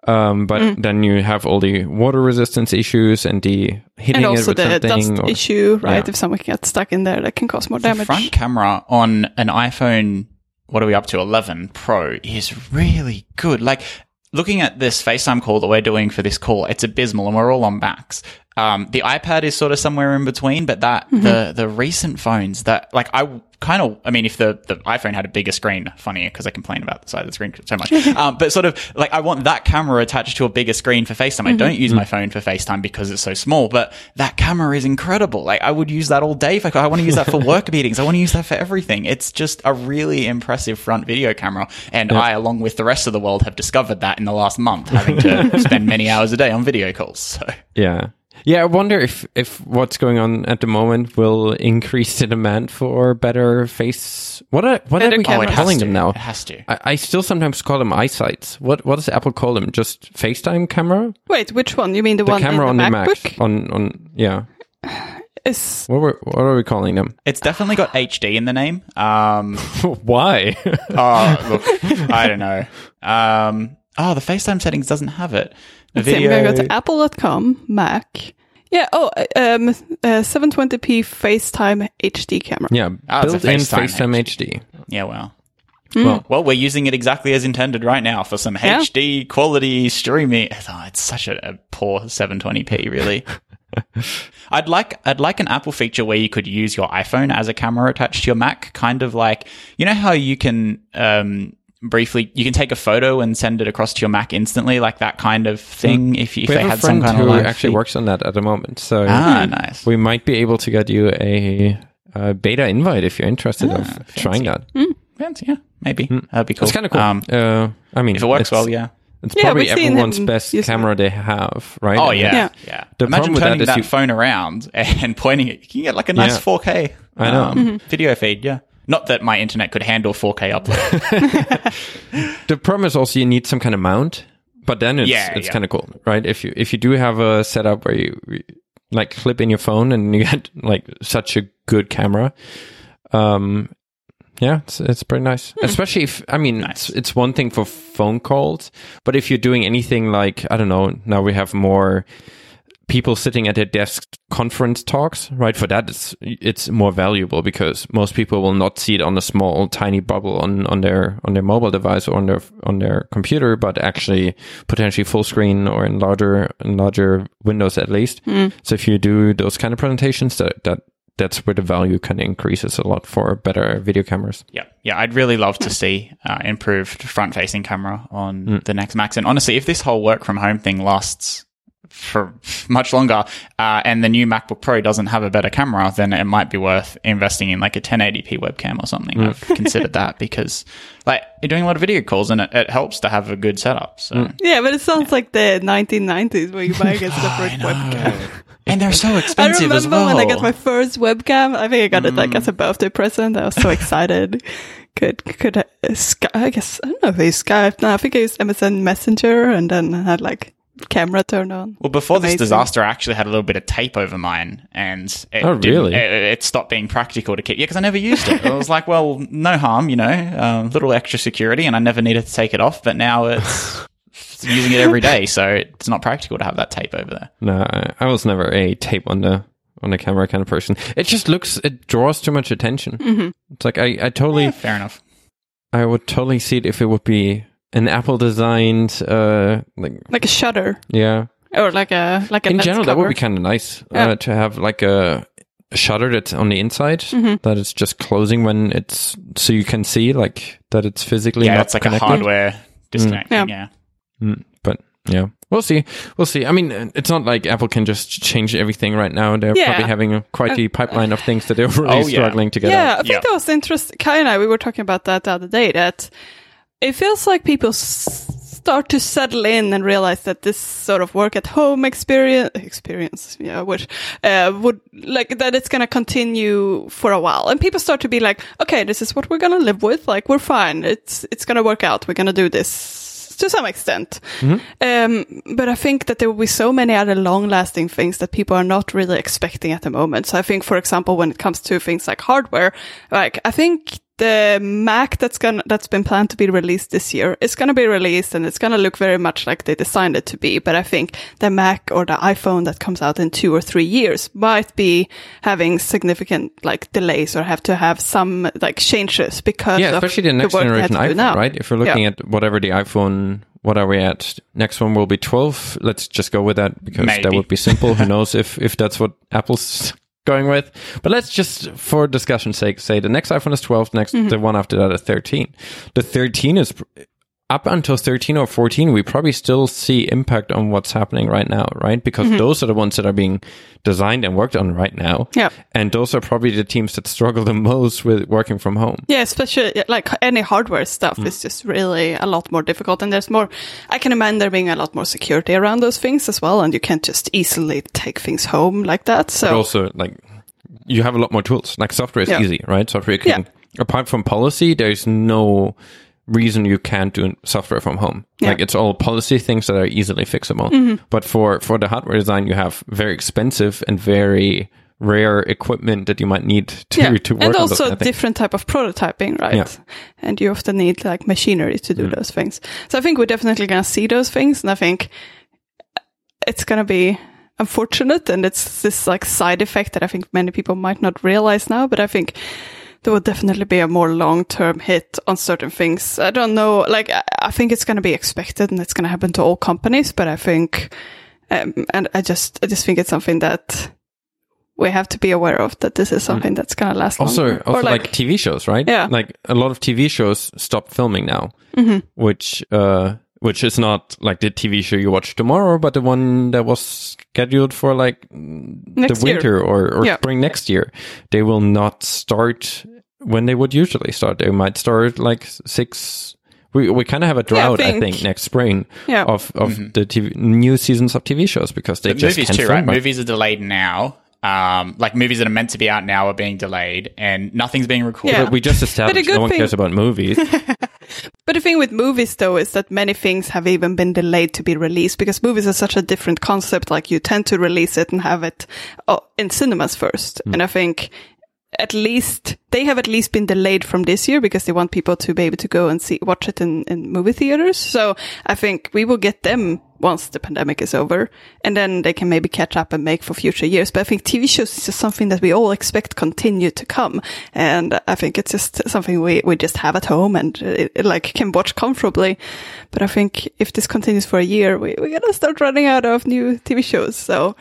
Um, but Mm. then you have all the water resistance issues and the hitting and it with the something. dust or- issue, right? Yeah. If someone gets stuck in there, that can cause more The damage. front camera on an iPhone, what are we up to, 11 Pro, is really good. Like, looking at this FaceTime call that we're doing for this call, it's abysmal, and we're all on Macs. Um, the iPad is sort of somewhere in between, but that the the recent phones that like I kind of I mean if the the iPhone had a bigger screen, funny because I complain about the size of the screen so much. um, but sort of like I want that camera attached to a bigger screen for FaceTime. I don't use my phone for FaceTime because it's so small, but that camera is incredible. Like I would use that all day if I. I want to use that for work meetings. I want to use that for everything. It's just a really impressive front video camera, and I, along with the rest of the world, have discovered that in the last month, having to spend many hours a day on video calls. So. Yeah. Yeah, I wonder if, if what's going on at the moment will increase the demand for better face. What are what Better are we cameras. calling has them now? It has to. I, I still sometimes call them eyesights. What what does Apple call them? Just FaceTime camera? Wait, which one? You mean the, The one camera on in the the Mac. MacBook? On on yeah. Is What were, what are we calling them? It's definitely got HD in the name. Um, Why? oh, look, I don't know. Um, oh, the FaceTime settings doesn't have it. The Let's see, I'm gonna go to apple.com, Mac. Yeah, oh, uh, um, uh, 720p FaceTime HD camera. yeah, Ah, it's a built-in FaceTime FaceTime HD. yeah, well. Well, Well, we're using it exactly as intended right now for some Yeah. HD quality streaming. Oh, it's such a, a poor 720p, really. I'd like I'd like an Apple feature where you could use your iPhone as a camera attached to your Mac, kind of like you know how you can um, briefly you can take a photo and send it across to your Mac instantly, like that kind of thing. If, if we they had some kind who of live actually feed. works on that at the moment, so Ah, nice. we might be able to get you a, a beta invite if you're interested Ah, of trying that. Fancy, yeah, maybe that'd be cool. It's kind of cool. Um, uh, I mean, if it works well, yeah. it's Yeah, probably everyone's best using camera they have, right? Oh yeah, Yeah. yeah. The Imagine problem with that turning that, you- phone around and pointing it. You can get like a nice Yeah. 4K. I know. um, video feed. Yeah, not that my internet could handle 4K upload. The problem is also you need some kind of mount, but then it's Yeah, it's yeah. kind of cool, right? If you if you do have a setup where you like clip in your phone and you get like such a good camera, um, yeah, it's it's pretty nice. Especially if I mean Nice. it's it's one thing for phone calls, but if you're doing anything like I don't know, now we have more people sitting at their desk conference talks right for that it's it's more valuable because most people will not see it on a small tiny bubble on on their on their mobile device or on their on their computer but actually potentially full screen or in larger in larger windows at least so if you do those kind of presentations that that that's where the value kind of increases a lot for better video cameras yeah, yeah. I'd really love to see uh, improved front-facing camera on Mm. the next Macs. And honestly, if this whole work from home thing lasts for much longer, uh, and the new MacBook Pro doesn't have a better camera, then it might be worth investing in like a 1080p webcam or something. Mm. I've considered that because, like, you're doing a lot of video calls, and it, it helps to have a good setup. So. Mm. Yeah, but it sounds like the 1990s where you buy a separate webcam. And they're so expensive I remember as well. when I got my first webcam. I think I got it like as a birthday present. I was so excited. Could could uh, Sky, I guess I don't know if I used Skype. No, I think I used MSN Messenger, and then I had like camera turned on. Well, before Amazing. this disaster, I actually had a little bit of tape over mine, and it Oh, really? It, it stopped being practical to keep. Yeah, because I never used it. I was like, well, no harm, you know, um, little extra security, and I never needed to take it off. But now it's using it every day, so it's not practical to have that tape over there. No, I, I was never a tape on the on the camera kind of person. It just looks, it draws too much attention. Mm-hmm. It's like I, I totally, Yeah, fair enough. I would totally see it if it would be an Apple designed, uh, like Like a shutter yeah. or like a like a In lens general, that would be kind of nice Yeah. uh, to have like a, a shutter that's on the inside Mhm. that it's just closing when it's so you can see like that it's physically Yeah, not it's like connected. a hardware disconnecting. Yeah. Yeah. Mm, but yeah, we'll see. We'll see. I mean, uh, it's not like Apple can just change everything right now. They're Yeah. probably having a, quite the pipeline of things that they're really Oh, struggling to get yeah, out. I think Yeah. that was interesting. Kai and I, we were talking about that the other day. That it feels like people s- start to settle in and realize that this sort of work at home experience, experience, yeah, would, uh, would like that it's going to continue for a while, and people start to be like, okay, this is what we're going to live with. Like, we're fine. It's it's going to work out. We're going to do this to some extent. Um, but I think that there will be so many other long lasting things that people are not really expecting at the moment. So I think, for example, when it comes to things like hardware, like I think the Mac that's gonna, that's been planned to be released this year is going to be released and it's going to look very much like they designed it to be. But I think the Mac or the iPhone that comes out in two or three years might be having significant like delays or have to have some like changes because Yeah, of especially the next work they had generation iPhone, now. right? If we're looking at whatever the iPhone, what are we at? Next one will be 12. Let's just go with that because that would be simple. Who knows if, if that's what Apple's going with. But let's just, for discussion's sake, say the next iPhone is 12, next, Mm-hmm. the one after that is 13. The 13 is, up until 13 or 14, we probably still see impact on what's happening right now, right? Because Mm-hmm. those are the ones that are being designed and worked on right now. Yeah. And those are probably the teams that struggle the most with working from home. Yeah, especially like any hardware stuff is just really a lot more difficult. And there's more, I can imagine there being a lot more security around those things as well. And you can't just easily take things home like that. but So, also like you have a lot more tools. Like software is Yeah. easy, right? Software you can apart from policy, there's no reason you can't do software from home. Yeah. Like it's all policy things that are easily fixable. Mm-hmm. But for for the hardware design, you have very expensive and very rare equipment that you might need to yeah. to work and on also those of things. different type of prototyping, right? Yeah. Mm. And you often need like machinery to do those things. So I think we're definitely going to see those things. And I think it's going to be unfortunate. And it's this like side effect that I think many people might not realize now, but I think there will definitely be a more long-term hit on certain things. I don't know, like, I, think it's going to be expected and it's going to happen to all companies, but I think, um, and I just, I just think it's something that we have to be aware of that this is something that's going to last Mm. Also, longer. also Or like, TV shows, right? Yeah. Like a lot of TV shows stop filming now, Mm-hmm. which uh, which is not like the TV show you watch tomorrow, but the one that was scheduled for like Next the year. winter or, or Yeah. spring next year. They will not start when they would usually start. They might start like six. We we kind of have a drought, I think- think, next spring Yeah. of of mm-hmm. the TV, new seasons of TV shows because they But just movies can't too, right? right. Movies are delayed now. Um, like movies that are meant to be out now are being delayed, and nothing's being recorded. Yeah. But we just established good no one thing- cares about movies. But the thing with movies, though, is that many things have even been delayed to be released because movies are such a different concept. Like you tend to release it and have it oh, in cinemas first. Mm. And I think at least they have at least been delayed from this year because they want people to be able to go and see watch it in, in movie theaters. So I think we will get them once the pandemic is over, and then they can maybe catch up and make for future years. But I think TV shows is just something that we all expect continue to come, and I think it's just something we we just have at home and uh, it, like can watch comfortably. But I think if this continues for a year, we we're gonna start running out of new TV shows. So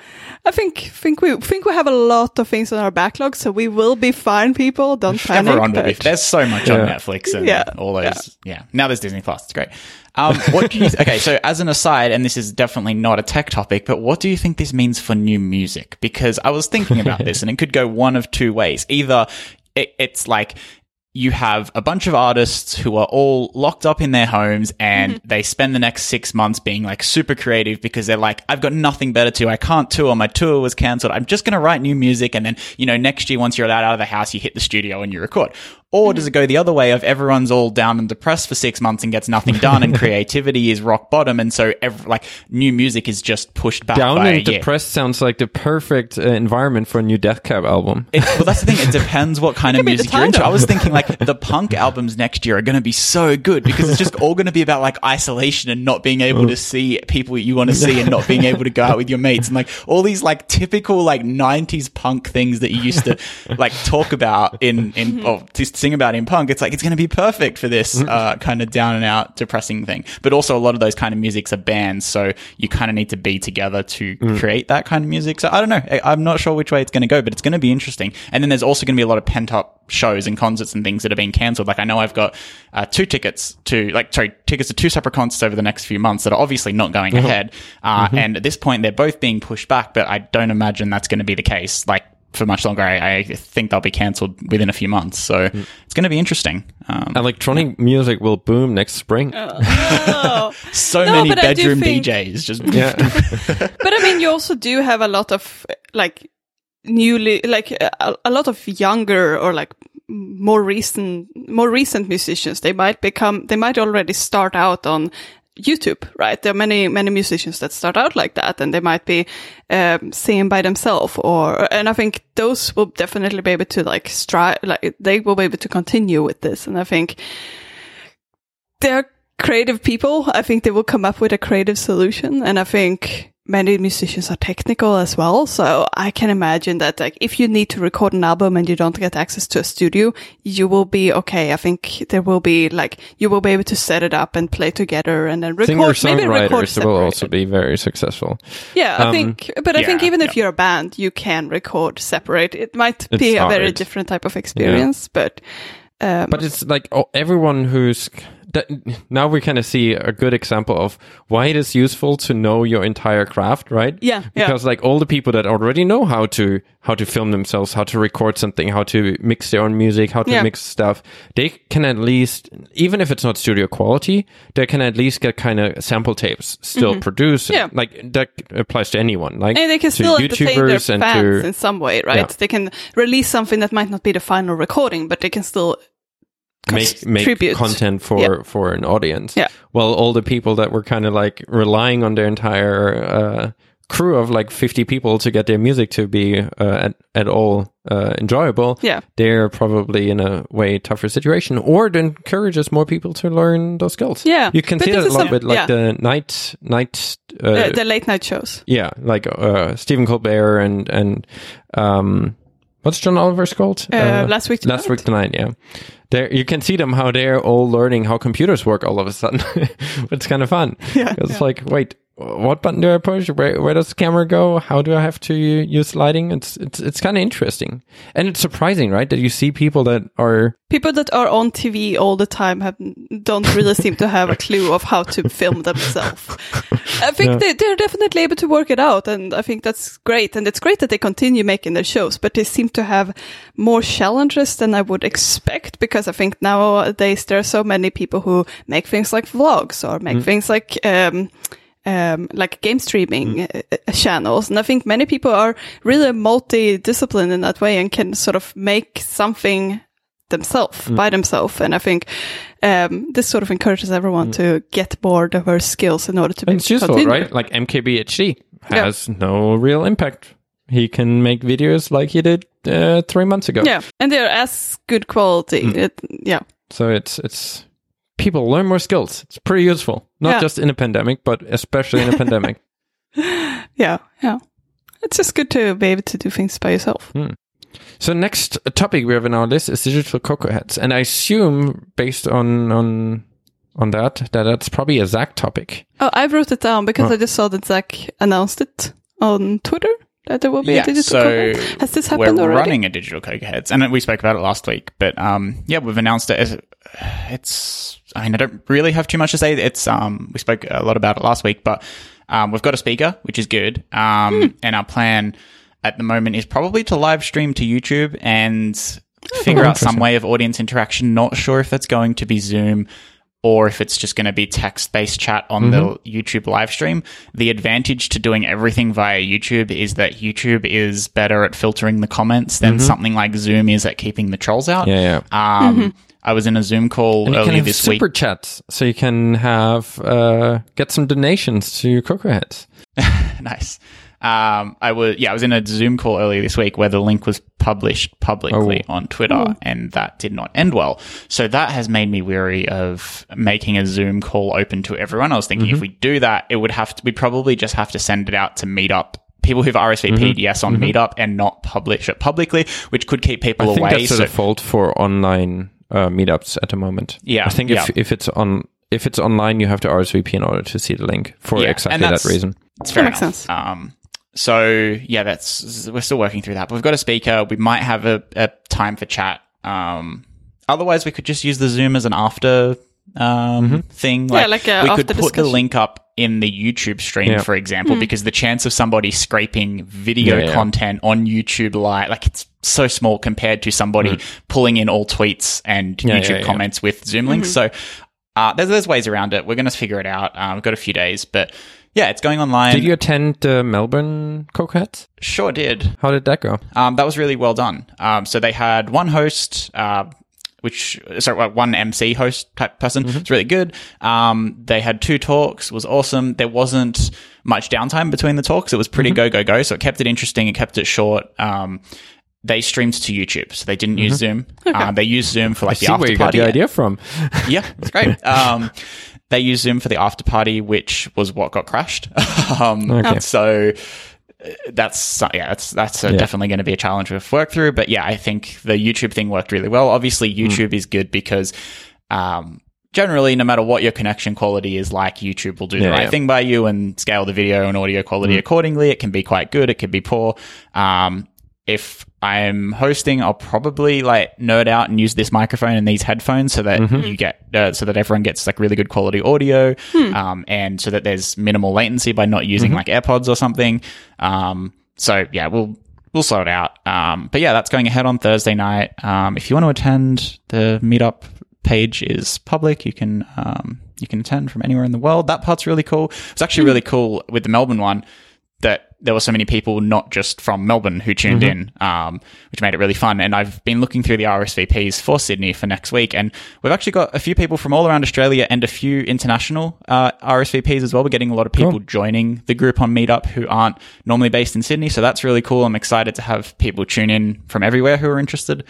I think think we think we have a lot of things on our backlog, so we will be fine. People, don't panic. Everyone will be. There's so much on Netflix and Yeah. all those. Yeah. Now there's Disney Plus. It's great. Um, what do you? okay, so as an aside, and this is definitely not a tech topic, but what do you think this means for new music? Because I was thinking about this, and it could go one of two ways. Either it, it's like you have a bunch of artists who are all locked up in their homes and they spend the next six months being like super creative because they're like, I've got nothing better to. I can't tour. My tour was cancelled. I'm just going to write new music. And then, you know, next year, once you're allowed out of the house, you hit the studio and you record. Or does it go the other way of everyone's all down and depressed for six months and gets nothing done and creativity is rock bottom and so ev- like new music is just pushed back Down by a and year. depressed sounds like the perfect uh, environment for a new Death Cab album. It, well, that's the thing. It depends what kind of could be the music you're into. I was thinking like the punk albums next year are going to be so good because it's just all going to be about like isolation and not being able to see people you want to see and not being able to go out with your mates and like all these like typical like 90s punk things that you used to like talk about in in or to sing about in punk. It's like it's going to be perfect for this uh, kind of down and out depressing thing. But also a lot of those kind of musics are bands, so you kind of need to be together to create that kind of music. So I don't know. I, I'm not sure which way it's going to go, but it's going to be interesting. And then there's also going to be a lot of pent up shows and concerts and things that are being cancelled. Like I know I've got uh, two tickets to like sorry tickets to two separate concerts over the next few months that are obviously not going ahead. Uh, And at this point, they're both being pushed back, but I don't imagine that's going to be the case. Like for much longer, I, I think they'll be cancelled within a few months. So it's going to be interesting. Um, Electronic music will boom next spring. Oh. so No, many but I do bedroom think- DJs just yeah. but I mean, you also do have a lot of like newly, like a, a lot of younger or like more recent, more recent musicians. They might become, they might already start out on YouTube, right? There are many, many musicians that start out like that and they might be, um, singing by themselves or, and I think those will definitely be able to like strive, like they will be able to continue with this. And I think they're creative people. I think they will come up with a creative solution. And I think many musicians are technical as well. So I can imagine that like if you need to record an album and you don't get access to a studio, you will be okay. I think there will be like, you will be able to set it up and play together and then record, Singer maybe record songwriters will also be very successful. Yeah, I Um, think, but I think yeah, even if you're a band, you can record separate. It might It's be a very different type of experience, but, um, But it's like oh, everyone who's that, now we kind of see a good example of why it is useful to know your entire craft, right? Yeah, yeah. Because like all the people that already know how to how to film themselves, how to record something, how to mix their own music, how to Yeah. mix stuff, they can at least, even if it's not studio quality, they can at least get kind of sample tapes still produced. Mm-hmm. Yeah. Like that applies to anyone. Like And they can to still entertain their YouTubers and fans to in some way, right? Yeah. They can release something that might not be the final recording, but they can still make make contribute. content for Yeah. for an audience. Yeah. Well, all the people that were kind of like relying on their entire uh, crew of like fifty people to get their music to be uh, at at all uh, enjoyable. Yeah. They're probably in a way tougher situation, or it encourages more people to learn those skills. Yeah. you can But see that a lot with like yeah. the night night. Uh, uh, the late night shows. yeah, like uh, Stephen Colbert and and um, what's John Oliver's called? Uh, Last Week Last Tonight? week tonight. Yeah, there you can see them how they're all learning how computers work all of a sudden. it's kind of fun. Yeah, it's yeah. like wait. What button do I push? Where where does the camera go? How do I have to use lighting? It's it's it's kind of interesting, and it's surprising, right? That you see people that are People that are on TV all the time have don't really seem to have a clue of how to film themselves. I think Yeah. they, they're definitely able to work it out, and I think that's great. And it's great that they continue making their shows, but they seem to have more challenges than I would expect because I think nowadays there are so many people who make things like vlogs or make things like. Um, um, like game streaming uh, uh, channels. And I think many people are really multi-disciplined in that way and can sort of make something themselves by themselves. And I think um, this sort of encourages everyone to get more diverse skills in order to be and it's useful, right? Like MKBHD Yeah. has no real impact. He can make videos like he did uh, three months ago. Yeah, and they're as good quality. Mm. It, yeah, So it's it's people learn more skills. It's pretty useful, not Yeah. just in a pandemic, but especially in a pandemic. yeah, yeah. It's just good to be able to do things by yourself. So next topic we have in our list is digital cocoa heads, and I assume based on on on that that that's probably a Zach topic. Oh, I wrote it down because Oh. I just saw that Zach announced it on Twitter that there will be Yeah, a digital. so cover. Has this happened we're happened already? running a digital cocoa Heads, and we spoke about it last week. But um, yeah, we've announced it. As, it's I mean, I don't really have too much to say. It's um, we spoke a lot about it last week, but um, we've got a speaker, which is good. Um, Hmm. and our plan at the moment is probably to live stream to YouTube and figure out some way of audience interaction. Not sure if that's going to be Zoom. or if it's just going to be text based chat on the YouTube live stream. The advantage to doing everything via YouTube is that YouTube is better at filtering the comments than something like Zoom is at keeping the trolls out. Yeah, yeah. Um, I was in a Zoom call And you can earlier this super week. chats, so you can have uh, get some donations to Cocoa Heads. nice. Um, I was yeah, I was in a Zoom call earlier this week where the link was published publicly Oh. on Twitter, and that did not end well. So that has made me weary of making a Zoom call open to everyone. I was thinking Mm-hmm. if we do that, it would have to. We'd probably just have to send it out to Meetup. People who've RSVP'd Mm-hmm. yes on Meetup and not publish it publicly, which could keep people I think away. that's the So default for online uh, meetups at the moment. Yeah, I think yeah. if if it's on if it's online, you have to RSVP in order to see the link for Yeah, exactly and that reason. It's fair That makes enough. sense. Um, so yeah, that's we're still working through that. But we've got a speaker. We might have a, a time for chat. Um, otherwise, we could just use the Zoom as an after um, thing. Yeah, like a we could put the link up in the YouTube stream, Yeah. for example, because the chance of somebody scraping video Yeah, yeah. content on YouTube live, like it's so small compared to somebody pulling in all tweets and Yeah, YouTube yeah, yeah. comments with Zoom links. So. Uh, there's, there's ways around it. We're going to figure it out. Uh, we've got a few days, but yeah, it's going online. Did you attend the Melbourne Cocoa Sure did. How did that go? Um, that was really well done. Um, so they had one host, uh, which sorry, one MC host type person. It's really good. Um, they had two talks. Was awesome. There wasn't much downtime between the talks. It was pretty go go go. So it kept it interesting. It kept it short. Um, they streamed to YouTube, so they didn't use Zoom. Um, they used Zoom for like the See after where you got party. the idea from. Yeah, it's great. Um, they used Zoom for the after party, which was what got crashed. um, Okay. So that's yeah, that's that's uh, Yeah. definitely going to be a challenge we've worked through. But yeah, I think the YouTube thing worked really well. Obviously, Hmm. YouTube is good because. Um, Generally, no matter what your connection quality is like, YouTube will do the right yeah. thing by you and scale the video and audio quality Hmm. accordingly. It can be quite good. It can be poor. Um, if I'm hosting, I'll probably like nerd out and use this microphone and these headphones so that Mm-hmm. you get uh, so that everyone gets like really good quality audio, um, and so that there's minimal latency by not using Mm-hmm. like AirPods or something. Um, so yeah, we'll we'll sort it out. Um, but yeah, that's going ahead on Thursday night. Um, if you want to attend, the meetup page is public. You can um, you can attend from anywhere in the world. That part's really cool. It's actually really cool with the Melbourne one that there were so many people not just from Melbourne who tuned in, um, which made it really fun. And I've been looking through the RSVPs for Sydney for next week, and we've actually got a few people from all around Australia and a few international uh, RSVPs as well. We're getting a lot of people Cool. joining the group on Meetup who aren't normally based in Sydney, so that's really cool. I'm excited to have people tune in from everywhere who are interested.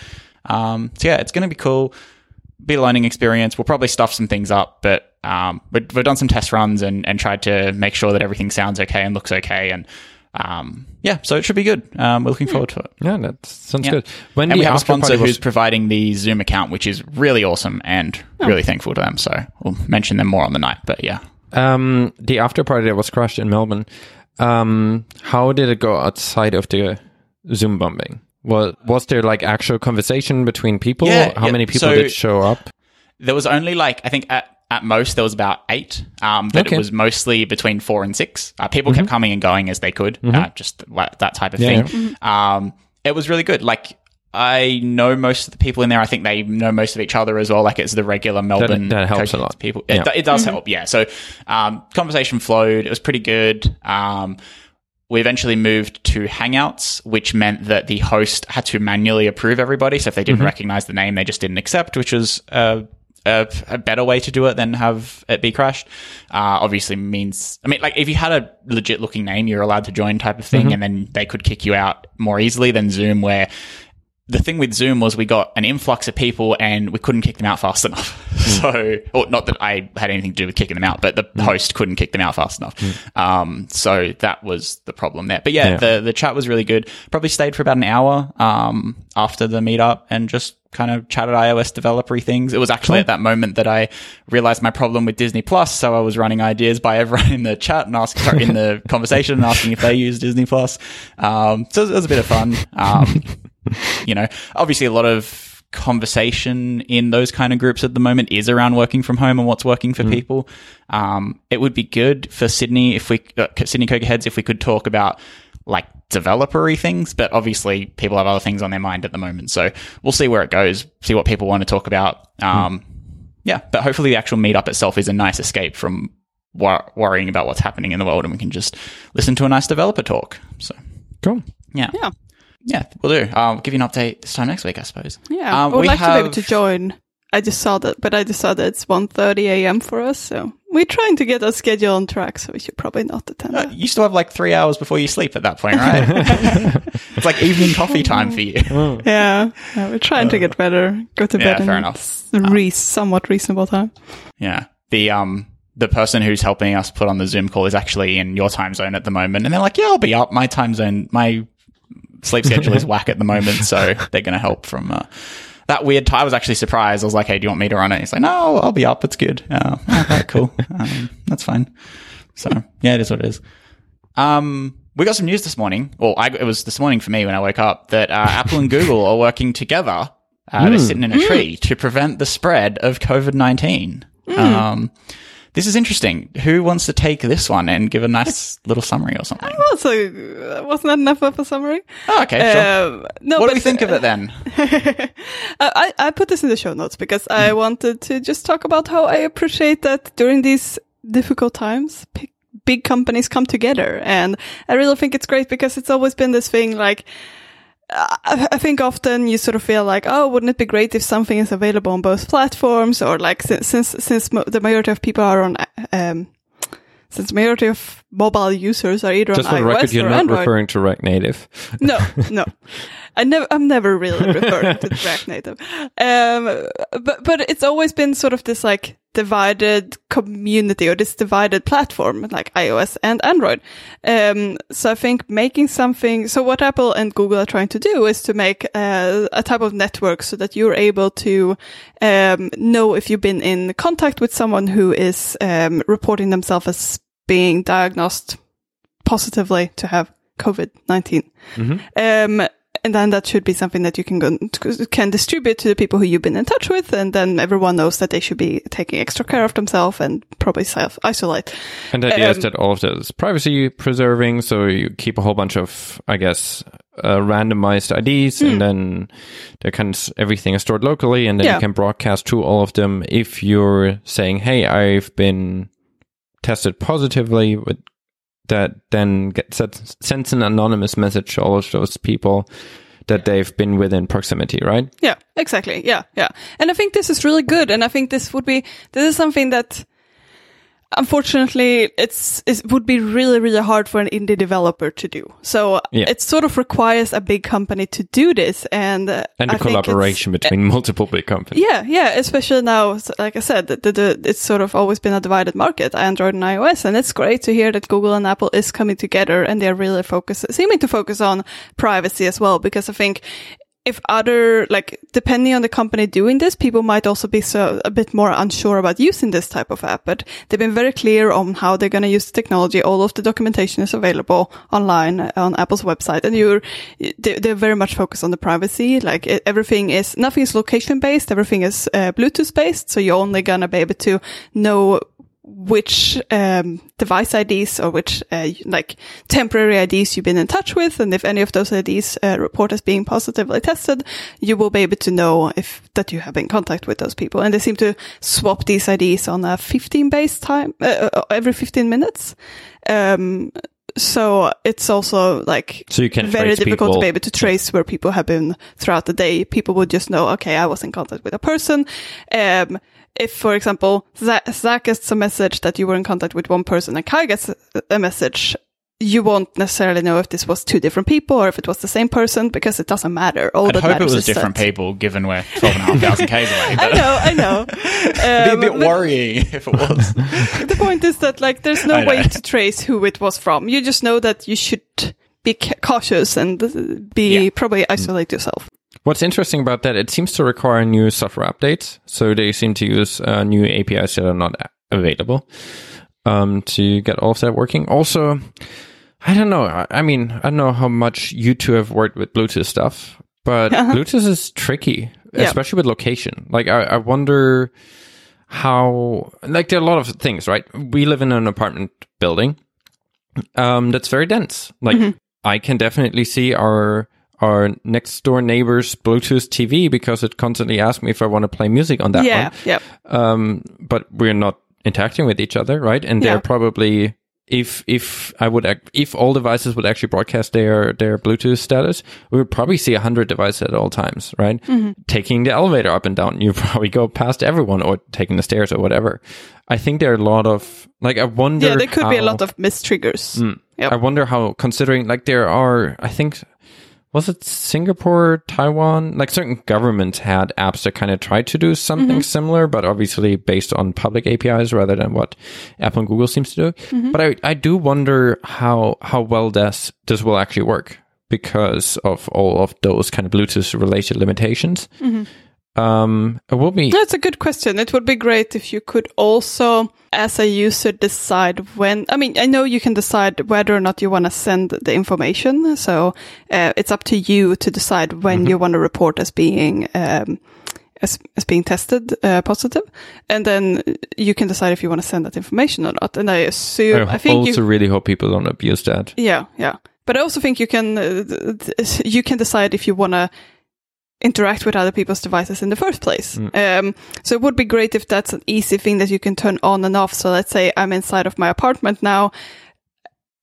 Um, so yeah, it's going to be cool be a learning experience. We'll probably stuff some things up, but um, we've, we've done some test runs and, and tried to make sure that everything sounds okay and looks okay. And um, yeah, so it should be good. Um, we're looking forward to it. Yeah, that sounds Yeah. good. When and we have a sponsor was- who's providing the Zoom account, which is really awesome and really thankful to them. So we'll mention them more on the night. But yeah, um, the after party that was crashed in Melbourne. Um, how did it go outside of the Zoom bombing? Was was there like actual conversation between people? Yeah, how yeah. many people So- did show up? there was only like I think at at most there was about eight, um, but Okay. it was mostly between four and six. Uh, people kept coming and going as they could, uh, just like that type of Yeah, thing. Um, it was really good. Like I know most of the people in there. I think they know most of each other as well. Like it's the regular Melbourne that helps a lot. People, Yeah. it, it does help. Yeah. So um, conversation flowed. It was pretty good. Um, we eventually moved to Hangouts, which meant that the host had to manually approve everybody. So if they didn't recognize the name, they just didn't accept, which was uh, a, a better way to do it than have it be crashed. Uh, obviously means, I mean, like if you had a legit looking name, you're allowed to join type of thing, and then they could kick you out more easily than Zoom, where the thing with Zoom was we got an influx of people and we couldn't kick them out fast enough. So, or not that I had anything to do with kicking them out, but the host couldn't kick them out fast enough. Um, so that was the problem there. But yeah, Yeah. the the chat was really good. Probably stayed for about an hour um, after the meetup and just kind of chatted iOS developery things. It was actually at that moment that I realized my problem with Disney Plus. So I was running ideas by everyone in the chat and asking, sorry, in the conversation and asking if they use Disney Plus. Um, so it was, a bit of fun. Um, you know, obviously a lot of conversation in those kind of groups at the moment is around working from home and what's working for people. Um, it would be good for Sydney if we, uh, Sydney Cocoa Heads, if we could talk about like developery things, but obviously people have other things on their mind at the moment. So we'll see where it goes, see what people want to talk about. Um, yeah, but hopefully the actual meetup itself is a nice escape from wor- worrying about what's happening in the world, and we can just listen to a nice developer talk. So Cool. yeah, Yeah. yeah, we'll do. I'll give you an update this time next week, I suppose. Yeah, Um, I would we like to be able to join. I just saw that, but I just saw that it's 1.30 a.m. for us, so we're trying to get our schedule on track, so we should probably not attend Uh, you still have like three hours before you sleep at that point, right? it's like evening coffee time for you. Yeah, yeah, we're trying to get better, go to Uh, yeah, bed in fair enough. s- re- somewhat reasonable time. Yeah. The um the person who's helping us put on the Zoom call is actually in your time zone at the moment, and they're like, "Yeah, I'll be up. My time zone, my sleep schedule is whack at the moment, so they're going to help from uh, that weird. T- I was actually surprised. I was like, "Hey, do you want me to run it?" He's like, "No, I'll be up. It's good. Uh, right, cool. Um, that's fine." So yeah, it is what it is. Um, we got some news this morning. Well, I, it was this morning for me when I woke up that uh, Apple and Google are working together. Uh, They're sitting in a tree to prevent the spread of COVID nineteen. Um, this is interesting. Who wants to take this one and give a nice little summary or something? Also, so wasn't that enough of a summary? Oh, okay, sure. Um, no, what but do we think of it then? I, I put this in the show notes because I Mm. wanted to just talk about how I appreciate that during these difficult times, big companies come together. And I really think it's great because it's always been this thing like, I, I think often you sort of feel like, oh, wouldn't it be great if something is available on both platforms or like since, since, since the majority of people are on, um, since the majority of mobile users are either Just on for the record, iOS you're or not Android. referring to React Native. No, no. I never, I'm never really referring to React Native. Um, but, but it's always been sort of this like divided community or this divided platform, like iOS and Android. Um, so I think making something, so what Apple and Google are trying to do is to make uh, a type of network so that you're able to, um, know if you've been in contact with someone who is, um, reporting themselves as being diagnosed positively to have COVID 19. Um, and then that should be something that you can go, can distribute to the people who you've been in touch with, and then everyone knows that they should be taking extra care of themselves and probably self isolate. And the idea is Um, that all of that is privacy preserving, so you keep a whole bunch of, I guess, uh, randomized IDs, and then they can everything is stored locally, and then Hmm. Yeah. you can broadcast to all of them if you're saying, "Hey, I've been tested positively," with that then gets sends- an anonymous message to all of those people that they've been within proximity, right? Yeah, exactly. Yeah, yeah. And I think this is really good. And I think this would be, this is something that unfortunately it's, it would be really, really hard for an indie developer to do. So Yeah. it sort of requires a big company to do this. And, uh, And the think collaboration between multiple big companies. Yeah, yeah, especially now, like I said, the, the, it's sort of always been a divided market, Android and iOS, and it's great to hear that Google and Apple is coming together and they're really focus, seeming to focus on privacy as well, because I think if other, like, depending on the company doing this, people might also be so a bit more unsure about using this type of app, but they've been very clear on how they're going to use the technology. All of the documentation is available online on Apple's website and you're, they- they're very much focused on the privacy. Like everything is, nothing is location based. Everything is uh, Bluetooth based. So you're only going to be able to know which um, device IDs or which uh, like temporary IDs you've been in touch with, and if any of those IDs uh, report as being positively tested, you will be able to know if that you have been in contact with those people. And they seem to swap these IDs on a 15 base time uh, uh, every 15 minutes. Um, so it's also like So you can very difficult to be able to trace where people have been throughout the day. People would just know, okay, I was in contact with a person. Um, if, for example, Zach, gets a message that you were in contact with one person and Kai gets a- a message, you won't necessarily know if this was two different people or if it was the same person because it doesn't matter. All I'd hope it was different that- people, given we're 12,500 Ks away. I know, I know. it'd be a Um, bit worrying if it was. the point is that like there's no way to trace who it was from. You just know that you should be cautious and uh, be Yeah. probably isolate yourself. What's interesting about that, it seems to require new software updates. So they seem to use uh, new APIs that are not available um, to get all of that working. Also, I don't know. I, I mean, I don't know how much you two have worked with Bluetooth stuff, but Bluetooth is tricky, Yeah. especially with location. Like, I, I wonder how, like, there are a lot of things, right? We live in an apartment building um, that's very dense. Like, I can definitely see our our next door neighbor's Bluetooth TV because it constantly asks me if I want to play music on that yeah, one. yeah. Um, but we're not interacting with each other, right? And Yeah. they're probably if if I would ac- if all devices would actually broadcast their their Bluetooth status, we would probably see hundred devices at all times, right? Mm-hmm. Taking the elevator up and down, you probably go past everyone, or taking the stairs or whatever. I think there are a lot of like I wonder. Yeah, there could be a lot of mistriggers. Yep. I wonder how, considering like there are, I think, was it Singapore, Taiwan? Like certain governments had apps that kind of tried to do something mm-hmm. similar, but obviously based on public APIs rather than what Apple and Google seems to do. Mm-hmm. But I, I do wonder how how well this this will actually work because of all of those kind of Bluetooth related limitations. Mm-hmm. Um, it will be That's a good question. It would be great if you could also, as a user, decide when. I mean, I know you can decide whether or not you want to send the information. So uh, it's up to you to decide when you want to report as being. Um, as, as being tested uh, positive, and then you can decide if you want to send that information or not. And I assume, I, I think also you, really hope people don't abuse that. yeah, yeah. But I also think you can uh, you can decide if you want to interact with other people's devices in the first place. Um, so it would be great if that's an easy thing that you can turn on and off. So let's say I'm inside of my apartment now.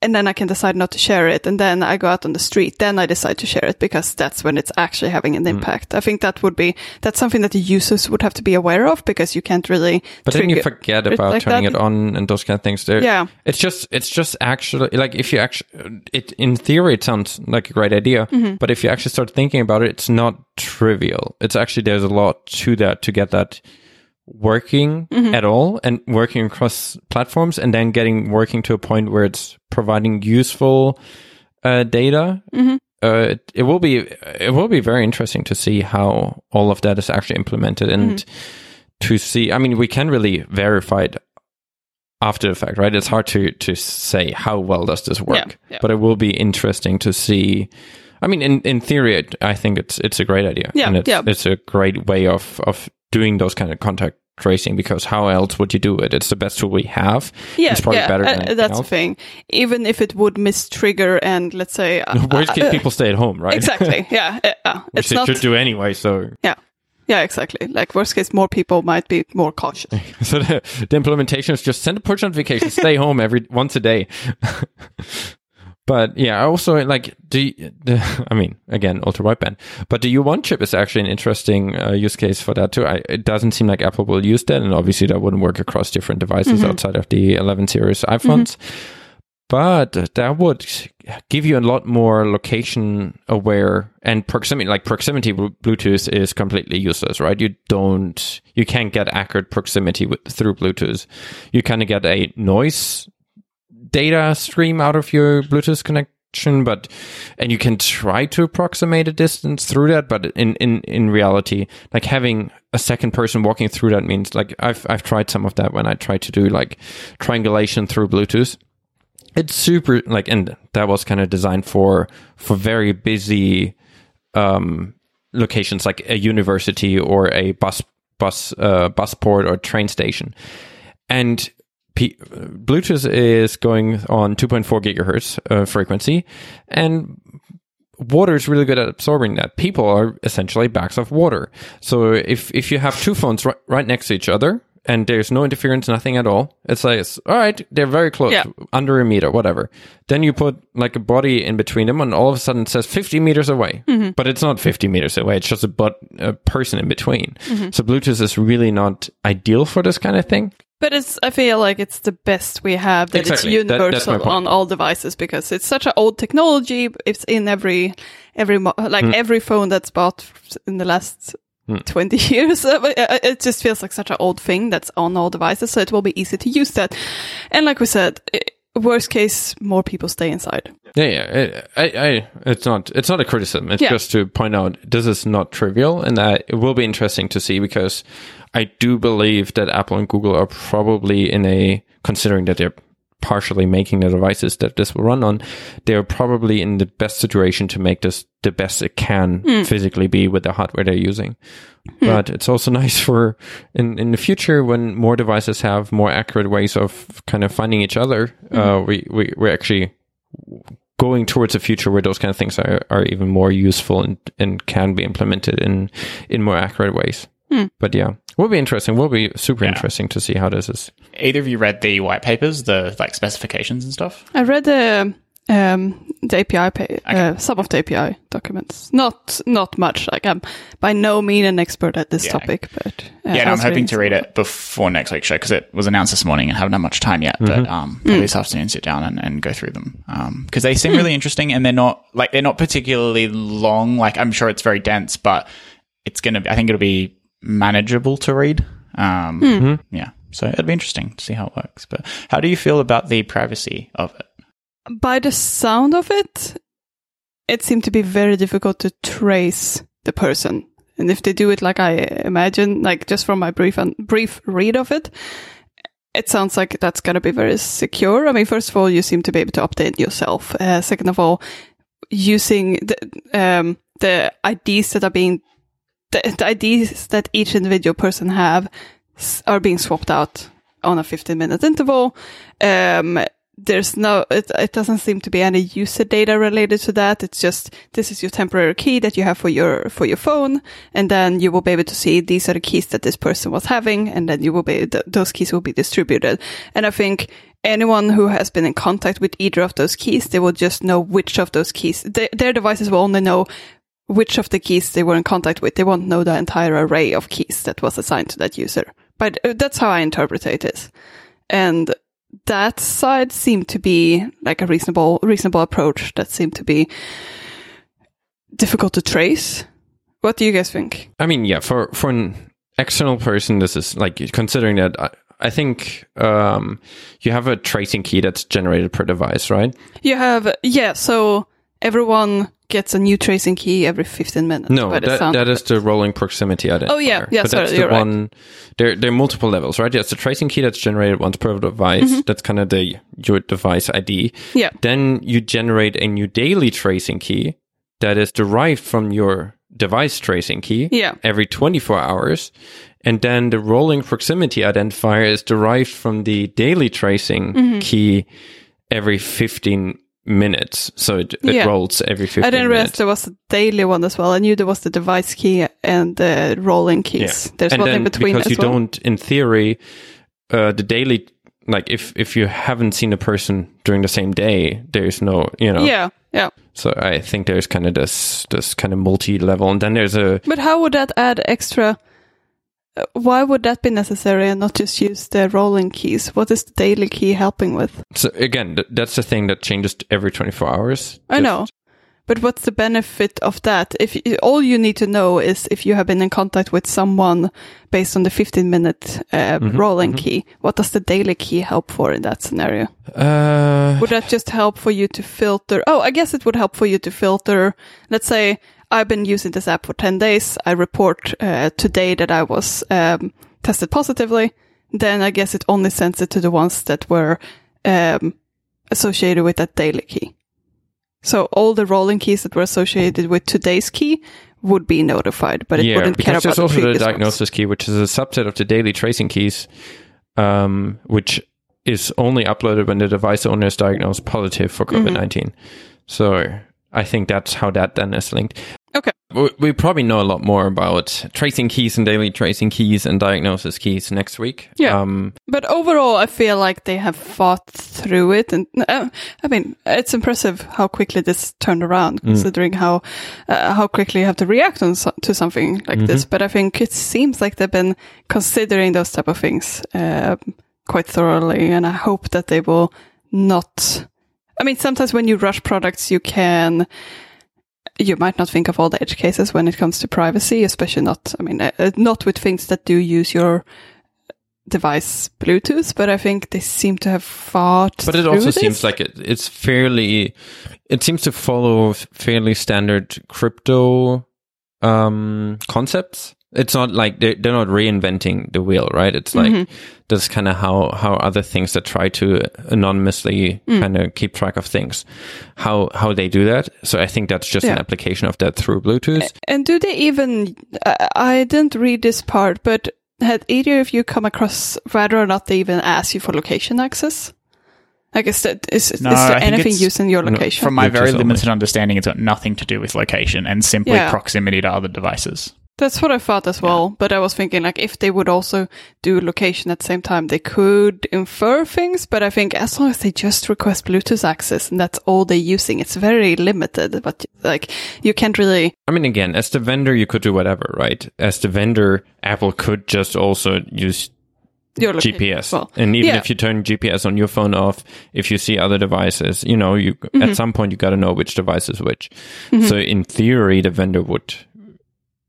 And then I can decide not to share it. And then I go out on the street. Then I decide to share it because that's when it's actually having an impact. I think that would be, that's something that the users would have to be aware of because you can't really. But then you forget about like turning that. it on and those kind of things. There, Yeah. It's just, it's just actually like if you actually, it in theory it sounds like a great idea, Mm-hmm. but if you actually start thinking about it, it's not trivial. It's actually there's a lot to that to get that working Mm-hmm. at all and working across platforms, and then getting working to a point where it's providing useful uh, data. Mm-hmm. Uh, it, it will be it will be very interesting to see how all of that is actually implemented and Mm-hmm. to see. I mean, we can really verify it after the fact, right? It's hard to to say how well does this work, Yeah, yeah. but it will be interesting to see. I mean, in in theory, I think it's it's a great idea, Yeah, and it's yeah. it's a great way of of doing those kind of contact tracing because how else would you do it? It's the best tool we have. Yeah, it's probably yeah, better uh, that's the thing. Even if it would mistrigger and let's say uh, Worst case, uh, people stay at home, right? exactly, yeah, uh, uh, Which it's they not. should do anyway. So, Yeah, yeah, exactly. Like worst case, more people might be more cautious. so the, the implementation is just send a push notification, stay home every once a day. But yeah, I also like do. You, the, I mean, again, ultra wideband. But the U1 chip is actually an interesting uh, use case for that too. I, it doesn't seem like Apple will use that, and obviously that wouldn't work across different devices outside of the 11 series iPhones. But that would give you a lot more location aware and proximity. Like proximity Blu- Bluetooth is completely useless, right? You don't, you can't get accurate proximity with, through Bluetooth. You kind of get a noise data stream out of your Bluetooth connection, but and you can try to approximate a distance through that, but in in in reality, like having a second person walking through that means like I've I've tried some of that when I tried to do like triangulation through Bluetooth. It's super like, and that was kind of designed for for very busy um, locations like a university or a bus bus uh, bus port or train station, and P- Bluetooth is going on 2.4 gigahertz uh, frequency, and water is really good at absorbing that. People are essentially bags of water. So if if you have two phones right, right next to each other and there's no interference, nothing at all, it's like it's, all right, they're very close, Yeah. under a meter, whatever. Then you put like a body in between them, and all of a sudden it says 50 meters away, but it's not 50 meters away. It's just a but a person in between. So Bluetooth is really not ideal for this kind of thing. But it's, I feel like it's the best we have, that Exactly. it's That- universal point. on all devices because it's such an old technology. It's in every, every, like Hmm. every phone that's bought in the last 20 years. Uh, It just feels like such an old thing that's on all devices. So it will be easy to use that. And like we said, worst case, more people stay inside. Yeah, yeah. I, I, it's not. It's not a criticism. It's Yeah. just to point out this is not trivial, and that it will be interesting to see because I do believe that Apple and Google are probably in a considering that they're partially making the devices that this will run on, they're probably in the best situation to make this the best it can hmm. physically be with the hardware they're using. Hmm. But it's also nice for in in the future when more devices have more accurate ways of kind of finding each other. Uh, hmm. we we we actually going towards a future where those kind of things are, are even more useful and, and can be implemented in in more accurate ways. But yeah, will be interesting. Will be super interesting to see how this is. Either of you read the white papers, the like specifications and stuff? I read the um, the API, pa- uh, some of the API documents. Not not much. Like I'm by no mean an expert at this Yeah. topic, but uh, yeah, I no, I'm was hoping to read it before next week's show because it was announced this morning and haven't had much time yet. But um, probably this afternoon, sit down and, and go through them because they seem really interesting and they're not like they're not particularly long. Like I'm sure it's very dense, but it's gonna. Be, I think it'll be manageable to read. Um, Yeah, so it'd be interesting to see how it works. But how do you feel about the privacy of it? by the sound of it, it seemed to be very difficult to trace the person. And if they do it like I imagine, like just from my brief and brief read of it, it sounds like that's going to be very secure. I mean, first of all, you seem to be able to update yourself. Uh, second of all, using the um, the IDs that are being the, the IDs that each individual person have are being swapped out on a 15 minute interval. Um, there's no, it, it doesn't seem to be any user data related to that. It's just, this is your temporary key that you have for your, for your phone. And then you will be able to see these are the keys that this person was having. And then you will be, th- those keys will be distributed. And I think anyone who has been in contact with either of those keys, they will just know which of those keys, their devices will only know which of the keys they were in contact with. They won't know the entire array of keys that was assigned to that user. But uh, that's how I interpret it. And that side seemed to be like a reasonable, reasonable approach that seemed to be difficult to trace. What do you guys think? I mean, yeah, for for an external person, this is like considering that. I, I think um, you have a tracing key that's generated per device, right? You have, yeah, so everyone gets a new tracing key every 15 minutes. No, that, that is the rolling proximity identifier. Oh, yeah. Yeah, but sorry, that's the you're right. There, there are multiple levels, right? Yes, the tracing key that's generated once per device. That's kind of the your device ID. Mm-hmm. Yeah. Then you generate a new daily tracing key that is derived from your device tracing key. Yeah. Every 24 hours. And then the rolling proximity identifier is derived from the daily tracing Mm-hmm. key every 15 minutes. So it, it Yeah. rolls every 15 I didn't realize minutes. there was a daily one as well. I knew there was the device key and the rolling keys. There's and one in between because you well. don't, in theory, uh, the daily, like if if you haven't seen a person during the same day, there's no, you know. Yeah, yeah. So I think there's kind of this this kind of multi level, and then there's a But how would that add extra? Why would that be necessary and not just use the rolling keys? What is the daily key helping with? so again th- that's the thing that changes every 24 hours. I Just- know. But what's the benefit of that? If you, all you need to know is if you have been in contact with someone based on the 15 minute uh, Mm-hmm, rolling key, what does the daily key help for in that scenario? Uh, Would that just help for you to filter? Oh, I guess it would help for you to filter. Let's say I've been using this app for 10 days. I report uh, today that I was um, tested positively. Then I guess it only sends it to the ones that were um, associated with that daily key. So all the rolling keys that were associated with today's key would be notified, but it yeah, wouldn't care about there's also the the previous ones. diagnosis key, which is a subset of the daily tracing keys, um, which is only uploaded when the device owner is diagnosed positive for Mm-hmm. COVID 19. So I think that's how that then is linked. Okay. We, probably know a lot more about tracing keys and daily tracing keys and diagnosis keys next week. Yeah. Um, But overall, I feel like they have fought through it, and uh, I mean, it's impressive how quickly this turned around, considering how uh, how quickly you have to react on so- to something like this. But I think it seems like they've been considering those type of things uh, quite thoroughly, and I hope that they will not. I mean, sometimes when you rush products, you can. You might not think of all the edge cases when it comes to privacy, especially not. I mean, uh, not with things that do use your device Bluetooth, but I think they seem to have fought. but it also this. seems like it, it's fairly, it seems to follow fairly standard crypto um, concepts. It's not like they're, they're not reinventing the wheel, right? It's like Mm-hmm. that's kind of how, how other things that try to anonymously Mm. kind of keep track of things, how, how they do that. So I think that's just an application of that through Bluetooth. And do they even? I I didn't read this part, but had either of you come across whether or not they even ask you for location access? Like, is, that, is, is there I anything it's- used in your location? From my Bluetooth very only. limited understanding, it's got nothing to do with location and simply Yeah. proximity to other devices. That's what I thought as well. But I was thinking, like, if they would also do location at the same time, they could infer things. But I think as long as they just request Bluetooth access and that's all they're using, it's very limited. But like, you can't really. I mean, again, as the vendor, you could do whatever, right? As the vendor, Apple could just also use Your GPS. well. And even Yeah. if you turn GPS on your phone off, if you see other devices, you know, you Mm-hmm. at some point you got to know which device is which. So in theory, the vendor would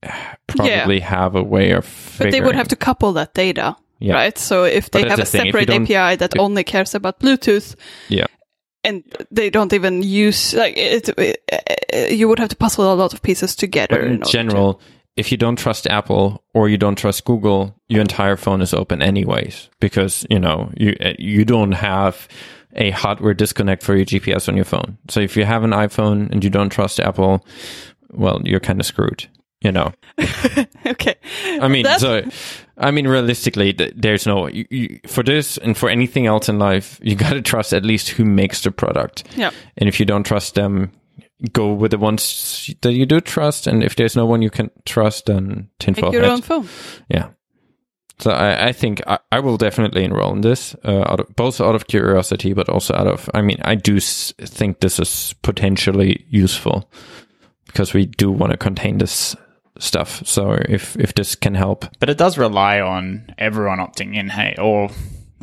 probably have a way of. But they would have to couple that data, Yeah. right? So if they have a thing, separate API that only cares about Bluetooth, Yeah. and they don't even use like it, it, you would have to puzzle a lot of pieces together. But in in order to- general, if you don't trust Apple or you don't trust Google, your entire phone is open anyways because you know you uh, you don't have a hardware disconnect for your GPS on your phone. So if you have an iPhone and you don't trust Apple, well, you're kind of screwed. You know, okay, I mean, That's- so I mean, realistically, there's no you, you, for this and for anything else in life, you got to trust at least who makes the product. yeah. And if you don't trust them, go with the ones that you do trust. And if there's no one you can trust, then tinfoil Make your own phone. Yeah. So I, I think I, I will definitely enroll in this, uh, out of, both out of curiosity, but also out of, I mean, I do s- think this is potentially useful because we do want to contain this stuff. So if, if this can help, But it does rely on everyone opting in, hey, or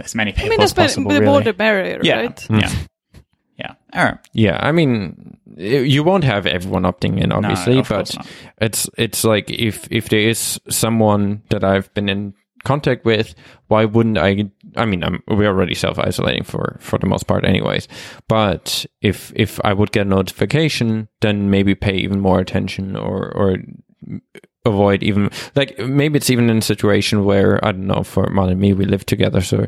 as many people I mean, as that's possible. the really. more the merrier, yeah, right? yeah, hmm. yeah. All right. yeah, I mean, you won't have everyone opting in, obviously, of but it's it's like if if there is someone that I've been in contact with, why wouldn't I? I mean, I'm, we're already self isolating for for the most part, anyways. But if if I would get a notification, then maybe pay even more attention or or avoid even like maybe it's even in a situation where I don't know for Mon and me we live together so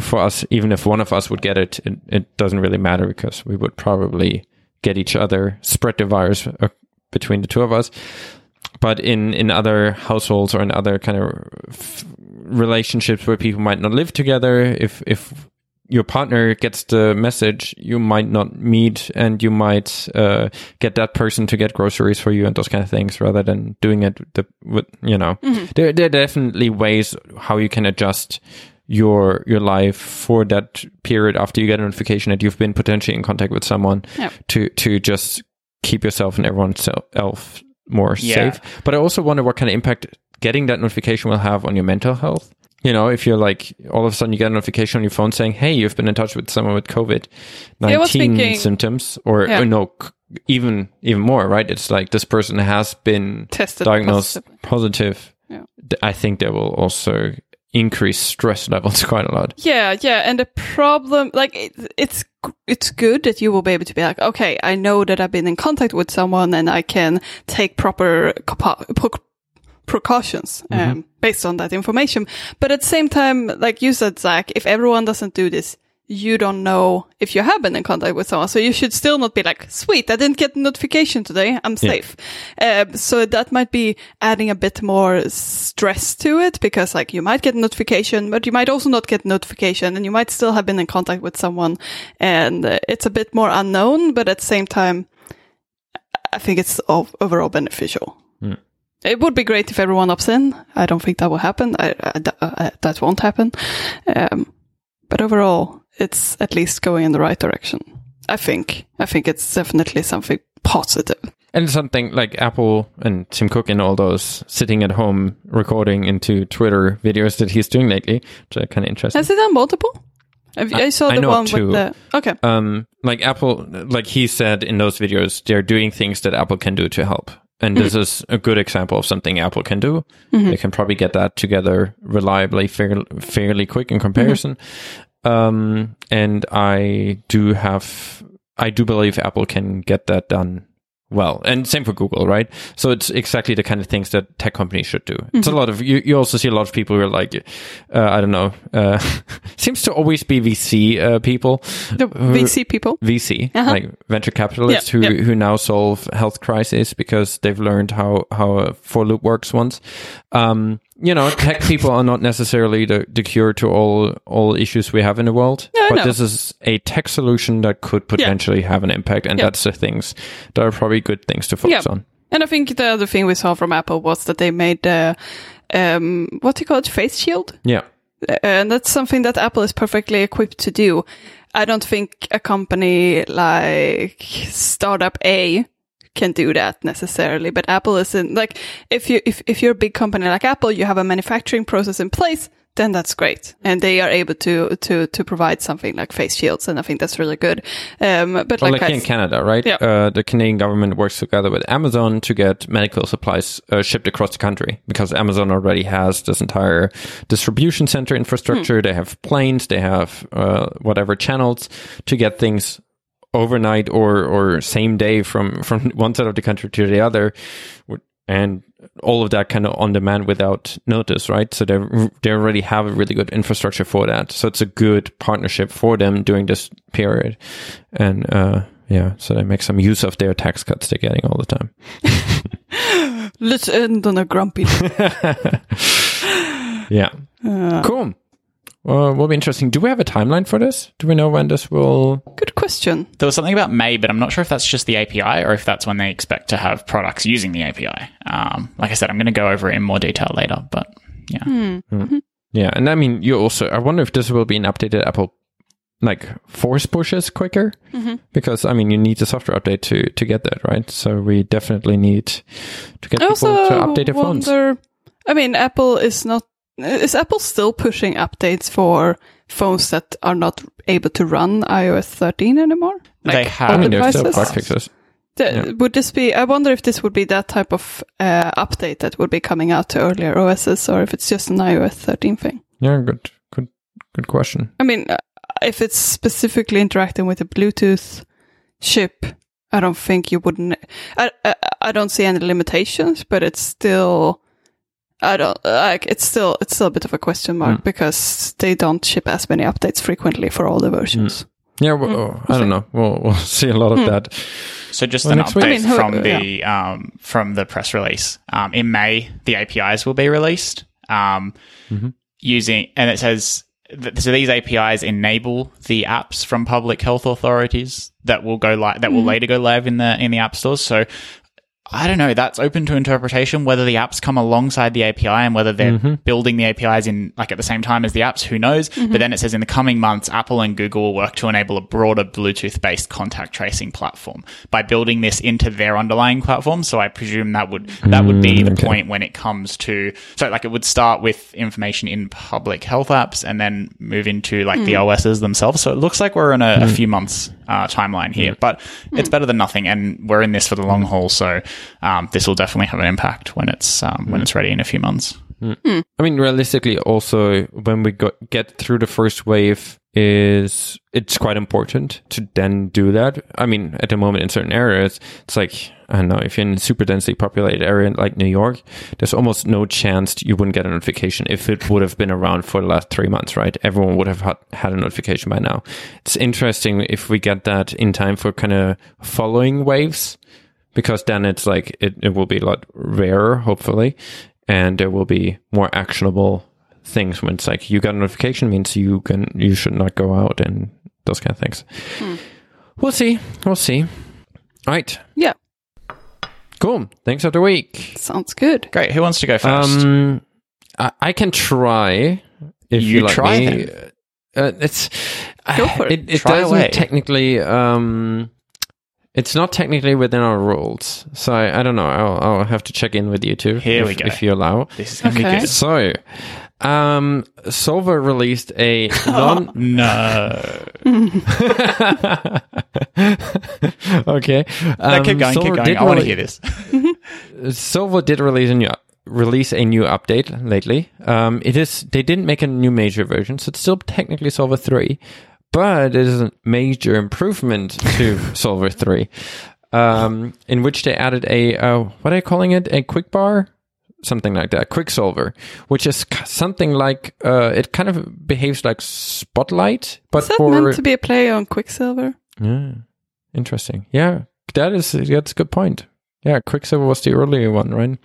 for us even if one of us would get it it, it doesn't really matter because we would probably get each other spread the virus uh, between the two of us. But in in other households or in other kind of relationships where people might not live together if if your partner gets the message you might not meet and you might uh, get that person to get groceries for you and those kind of things rather than doing it the with you know there, there are definitely ways how you can adjust your your life for that period after you get a notification that you've been potentially in contact with someone Yeah. to to just keep yourself and everyone else more Yeah. safe but i also wonder what kind of impact getting that notification will have on your mental health you know, if you're like all of a sudden you get a notification on your phone saying, "Hey, you've been in touch with someone with COVID nineteen symptoms," or, Yeah. or no, c- even even more, right? It's like this person has been Tested diagnosed positive. positive. Yeah. I think that will also increase stress levels quite a lot. Yeah, yeah, and the problem, like, it, it's it's good that you will be able to be like, okay, I know that I've been in contact with someone, and I can take proper precautions um, based on that information. But at the same time, like you said, Zach, if everyone doesn't do this, you don't know if you have been in contact with someone. So you should still not be like, sweet, I didn't get a notification today. I'm safe. Um, so that might be adding a bit more stress to it because like you might get a notification, but you might also not get a notification and you might still have been in contact with someone and uh, it's a bit more unknown, but at the same time, I think it's overall beneficial. Hmm. It would be great if everyone opts in. I don't think that will happen. I, I, I- that won't happen. Um, but overall, it's at least going in the right direction. I think. I think it's definitely something positive. And something like Apple and Tim Cook and all those sitting at home recording into Twitter videos that he's doing lately, which are kind of interesting. Has it done multiple? I, I- saw I the know one two. with the. Okay. um, like Apple, like he said in those videos, they're doing things that Apple can do to help. And this is a good example of something Apple can do. They can probably get that together reliably, fair, fairly quick in comparison. Um, and I do have, I do believe Apple can get that done well. And same for Google, right? So it's exactly the kind of things that tech companies should do. It's a lot of, you, you also see a lot of people who are like, uh, I don't know, uh, seems to always be VC, uh, people. The VC people. VC, Uh-huh. like venture capitalists Yeah, who yeah. who now solve health crisis because they've learned how how a for loop works once. Um, you know, tech people are not necessarily the, the cure to all all issues we have in the world. Yeah, I but know. this is a tech solution that could potentially have an impact, and Yeah. that's the things that are probably good things to focus Yeah. on. And I think the other thing we saw from Apple was that they made uh, um, what do you call it, face shield, Yeah. Uh, and that's something that Apple is perfectly equipped to do. I don't think a company like startup A can do that necessarily, but Apple isn't like if you if if you're a big company like Apple, you have a manufacturing process in place. Then that's great, and they are able to to to provide something like face shields, and I think that's really good. Um, but Well, like, like in Canada, right? Yeah. Uh, the Canadian government works together with Amazon to get medical supplies uh, shipped across the country because Amazon already has this entire distribution center infrastructure. They have planes, they have uh, whatever channels to get things overnight or or same day from from one side of the country to the other, and all of that kind of on demand without notice, right? So they they already have a really good infrastructure for that. So it's a good partnership for them during this period, and uh, yeah, so they make some use of their tax cuts they're getting all the time. let's end on a grumpy. Yeah, cool. Uh, will be interesting. Do we have a timeline for this? Do we know when this will? Good question. There was something about May, but I'm not sure if that's just the API or if that's when they expect to have products using the API. Um, like I said, I'm going to go over it in more detail later, but yeah. Yeah, and I mean, you also. I wonder if this will be an updated Apple, like force pushes quicker, because I mean, you need a software update to to get that right. So we definitely need to get I people also to update their phones. wonder. I mean, Apple is not. Is Apple still pushing updates for phones that are not able to run iOS 13 anymore? They Like, have. I mean, there's still devices? bug fixes. The- Yeah. Would this be? I wonder if this would be that type of uh, update that would be coming out to earlier OSs, or if it's just an iOS 13 thing. Yeah, good, good, good question. I mean, uh, if it's specifically interacting with a Bluetooth chip, I don't think you wouldn't. I I, I don't see any limitations, but it's still. I don't like. It's still it's still a bit of a question mark Mm. because they don't ship as many updates frequently for all the versions. Yeah, well, I don't know. We'll we'll see a lot of Hmm. that. So just Well, an update I mean, who- from the um, from the press release. Um, in May, the APIs will be released um, Mm-hmm. using, and it says th- so these APIs enable the apps from public health authorities that will go live that will later go live in the in the app stores. So. I don't know. That's open to interpretation. Whether the apps come alongside the API and whether they're Mm-hmm. building the APIs in like at the same time as the apps, who knows? Mm-hmm. But then it says in the coming months, Apple and Google will work to enable a broader Bluetooth-based contact tracing platform by building this into their underlying platform. So I presume that would that would be the mm, okay. point when it comes to so like it would start with information in public health apps and then move into like the mm. OSs themselves. So it looks like we're in a, a mm. few months uh, timeline here, but it's better than nothing, and we're in this for the long haul. So um, this will definitely have an impact when it's um, when it's ready in a few months. I mean, realistically, also when we got, get through the first wave, is it's quite important to then do that. I mean, at the moment in certain areas, it's like I don't know if you're in a super densely populated area like New York, there's almost no chance you wouldn't get a notification if it would have been around for the last three months, right? Everyone would have had, a notification by now. It's interesting if we get that in time for kind of following waves because then it's like it, it will be a lot rarer, hopefully, and there will be more actionable things when it's like you got a notification means you can you should not go out and those kind of things. We'll see. We'll see. All right. Yeah, Cool. Thanks of the week. sounds good. Great. Who wants to go first? Um, I, I can try. If You you, let try me. Uh, it's Go for it. It, it Try doesn't away. technically. Um, it's not technically within our rules, so I, I don't know. I'll, I'll have to check in with you too. Here if, we go. If you allow. this is gonna Okay. be good. So, um, Soulver released a non. No. okay. No, Um, keep going. Soulver Keep going. I want to hear this. Soulver did release a new release a new update lately. Um, it is they didn't make a new major version, so it's still technically Soulver three, but it is a major improvement to Soulver three, um, in which they added a uh, what are they calling it? A quick bar. Something like that, Quicksilver, which is something like uh, it kind of behaves like Spotlight, but Is that for meant to be a play on Quicksilver? yeah, interesting. Yeah, that is that's a good point. Yeah, Quicksilver was the earlier one, right?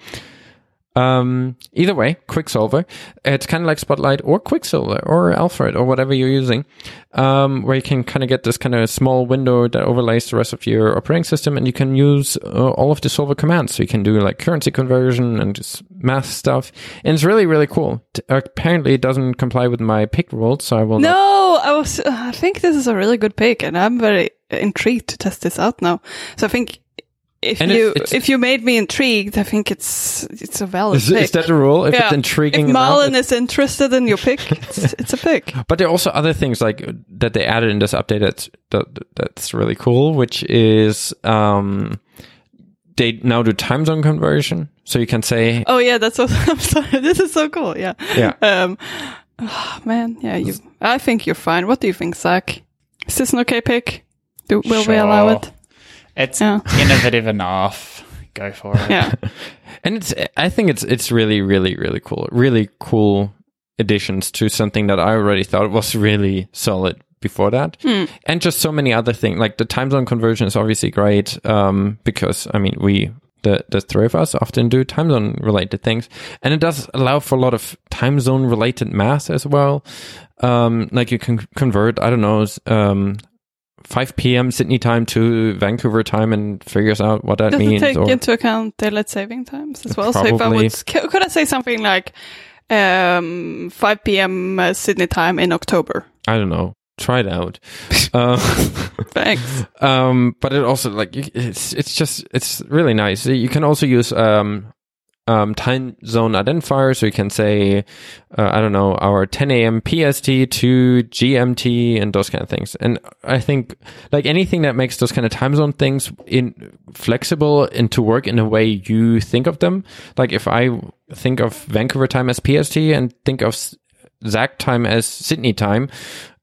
Um, either way, Quicksilver. It's kind of like Spotlight or Quicksilver or Alfred or whatever you're using, um, where you can kind of get this kind of small window that overlays the rest of your operating system, and you can use uh, all of the Soulver commands. So you can do like currency conversion and just math stuff, and it's really really cool. T- apparently, it doesn't comply with my pick rules, so I will. not No, I was. I think this is a really good pick, and I'm very intrigued to test this out now. So I think if And you it's- if you made me intrigued, I think it's it's a valid Is, pick. is that the rule? If Yeah. it's intriguing If enough, is interested in your pick, it's, it's a pick. But there are also other things like that they added in this update that's that, that's really cool, which is um, they now do time zone conversion. So you can say, Oh yeah, that's what I'm sorry. This is so cool. Yeah. yeah, Um. oh, man, yeah. You. I think you're fine. What do you think, Zach? Is this an okay pick? Do, will we allow it? It's Yeah. innovative enough. Go for it. Yeah. and it's I think it's it's really really really cool, really cool additions to something that I already thought was really solid before that, and just so many other things. Like the time zone conversion is obviously great um, because I mean we. The, the three of us often do time zone related things and it does allow for a lot of time zone related math as well um, like you can convert i don't know um, 5 p.m sydney time to vancouver time and figures out what that Does means it take into account daylight saving times as well? So if I would, could I say something like um, 5 p.m. Uh, Sydney time in October? I don't know. Try it out. uh, Thanks. um, but it also like it's it's just it's really nice. You can also use um, um, time zone identifier, so you can say uh, I don't know our 10 a.m. PST to GMT and those kind of things. And I think like anything that makes those kind of time zone things in flexible and to work in a way you think of them. Like if I think of Vancouver time as PST and think of Zach time as Sydney time,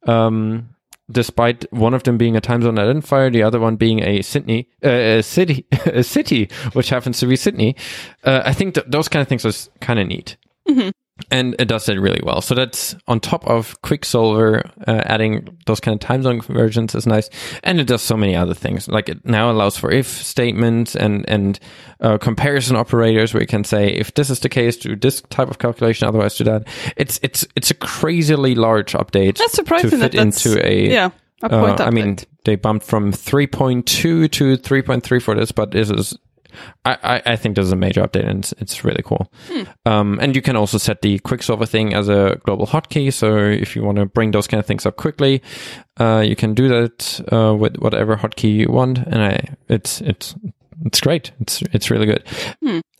um, despite one of them being a time zone identifier, the other one being a Sydney, uh, a city, a city, which happens to be Sydney. Uh, I think th- those kind of things are kind of neat. And it does it really well. So that's on top of Quicksilver, uh, adding those kind of time zone conversions is nice. And it does so many other things. Like it now allows for if statements and, and, uh, comparison operators where you can say, if this is the case, do this type of calculation, otherwise do that. It's, it's, it's a crazily large update That's surprising to that fit that's into a, yeah a uh, point I mean, they bumped from 3.2 to 3.3 for this, but this is, I, I, I think this is a major update and it's, it's really cool. Um, and you can also set the Quicksilver thing as a global hotkey. So if you want to bring those kind of things up quickly, uh, you can do that, uh, with whatever hotkey you want. And I, it's, it's, it's great. It's, it's really good.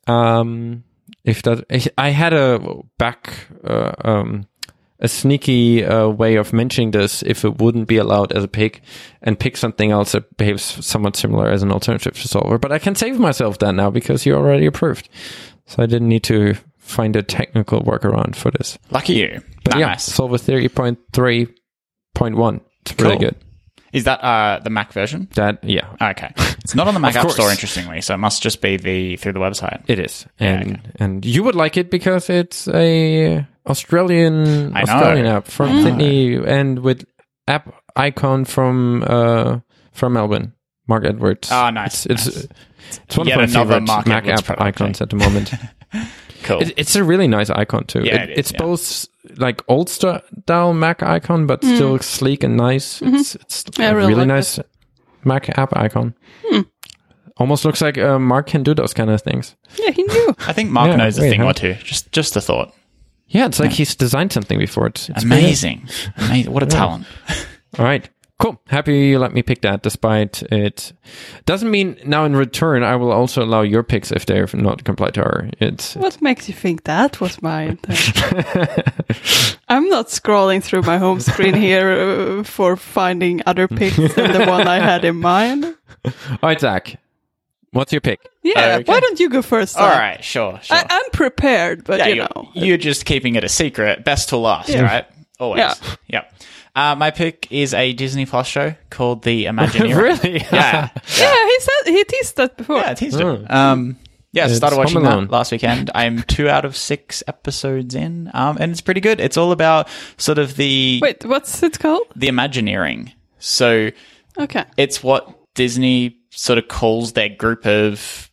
Um, if that, I had a back, uh, um, a sneaky uh, way of mentioning this if it wouldn't be allowed as a pick and pick something else that behaves somewhat similar as an alternative to Soulver. But I can save myself that now because you already approved. So I didn't need to find a technical workaround for this. Lucky you. But yeah, nice. Soulver 30.3.1. It's really good. Is that uh, the Mac version? That, yeah, Okay. It's not on the Mac App course. Store, interestingly, so it must just be the through the website. it is. Yeah, And and you would like it because it's a Australian I know. Australian app from I. Sydney and with app icon from uh from Melbourne. Marc Edwards. Oh, nice, It's it's, nice. it's one Yet of my favorite Marc Mac Edwards app product, icons eh? at the moment. Cool. It, it's a really nice icon too. Yeah, It- it is, it's yeah. both like old style Mac icon, but still sleek and nice. It's it's Mm. Mm-hmm. I a really really, like nice Mac app icon. Hmm. Almost looks like uh, Marc can do those kind of things. Yeah, he knew. I think Marc Yeah, knows a thing huh? or two. Just just a thought. Yeah, it's like he's designed something before. It's, it's Amazing. Amazing. What a talent. All right. Cool. Happy you let me pick that despite it doesn't mean now in return I will also allow your picks if they're not complied to our it's What makes you think that was my intent? I'm not scrolling through my home screen here uh, for finding other picks than the one I had in mind. All right, Zach. What's your pick? Yeah, Okay. why don't you go first? All Zach? right, sure, sure. I, I'm prepared, but yeah, you you're, know. you're just keeping it a secret. Best to last, Yeah. right? Always. Yeah. Yep. Uh, my pick is a Disney Plus show called The Imagineering. really? Yeah. Yeah, he said he teased that before. Yeah, teased Oh. it. Um, yeah, so It's started watching that last weekend. I'm two out of six episodes in, um, and it's pretty good. It's all about sort of the Wait, what's it called? the Imagineering. So Okay. it's what Disney sort of calls their group of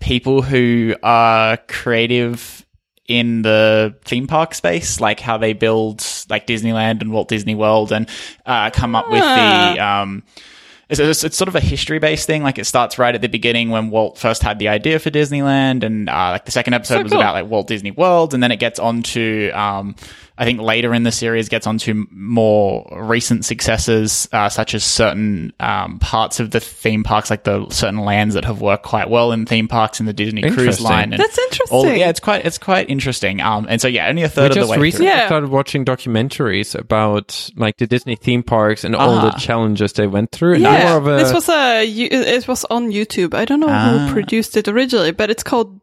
people who are creative in the theme park space, like how they build like Disneyland and Walt Disney World, and uh, come up with the. Um, it's, it's, it's sort of a history based thing. Like it starts right at the beginning when Walt first had the idea for Disneyland, and uh, like the second episode So was cool. about like Walt Disney World, and then it gets on to um, I think later in the series gets on to more recent successes, uh, such as certain um, parts of the theme parks, like the certain lands that have worked quite well in theme parks in the Disney Cruise Line. And That's interesting. all- yeah, it's quite it's quite interesting. Um, and so yeah, only a We third of the just way. recently through. Yeah. started watching documentaries about like the Disney theme parks and all the Ah. challenges they went through. And Yeah, more of a, this was a it was on YouTube. I don't know Ah. who produced it originally, but it's called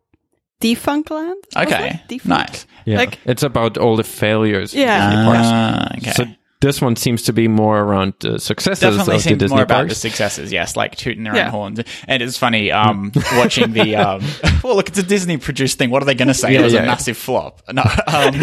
Defunctland. was Okay, it? Defunct? nice. yeah, like- it's about all the failures. of Yeah. Disney. Ah, okay. So this one seems to be more around the successes definitely of the Disney more about the successes yes like tooting their Yeah. own horns. And it's funny um watching the um well look it's a disney produced thing. What are they going to say? Yeah, it was yeah. a massive flop. No um,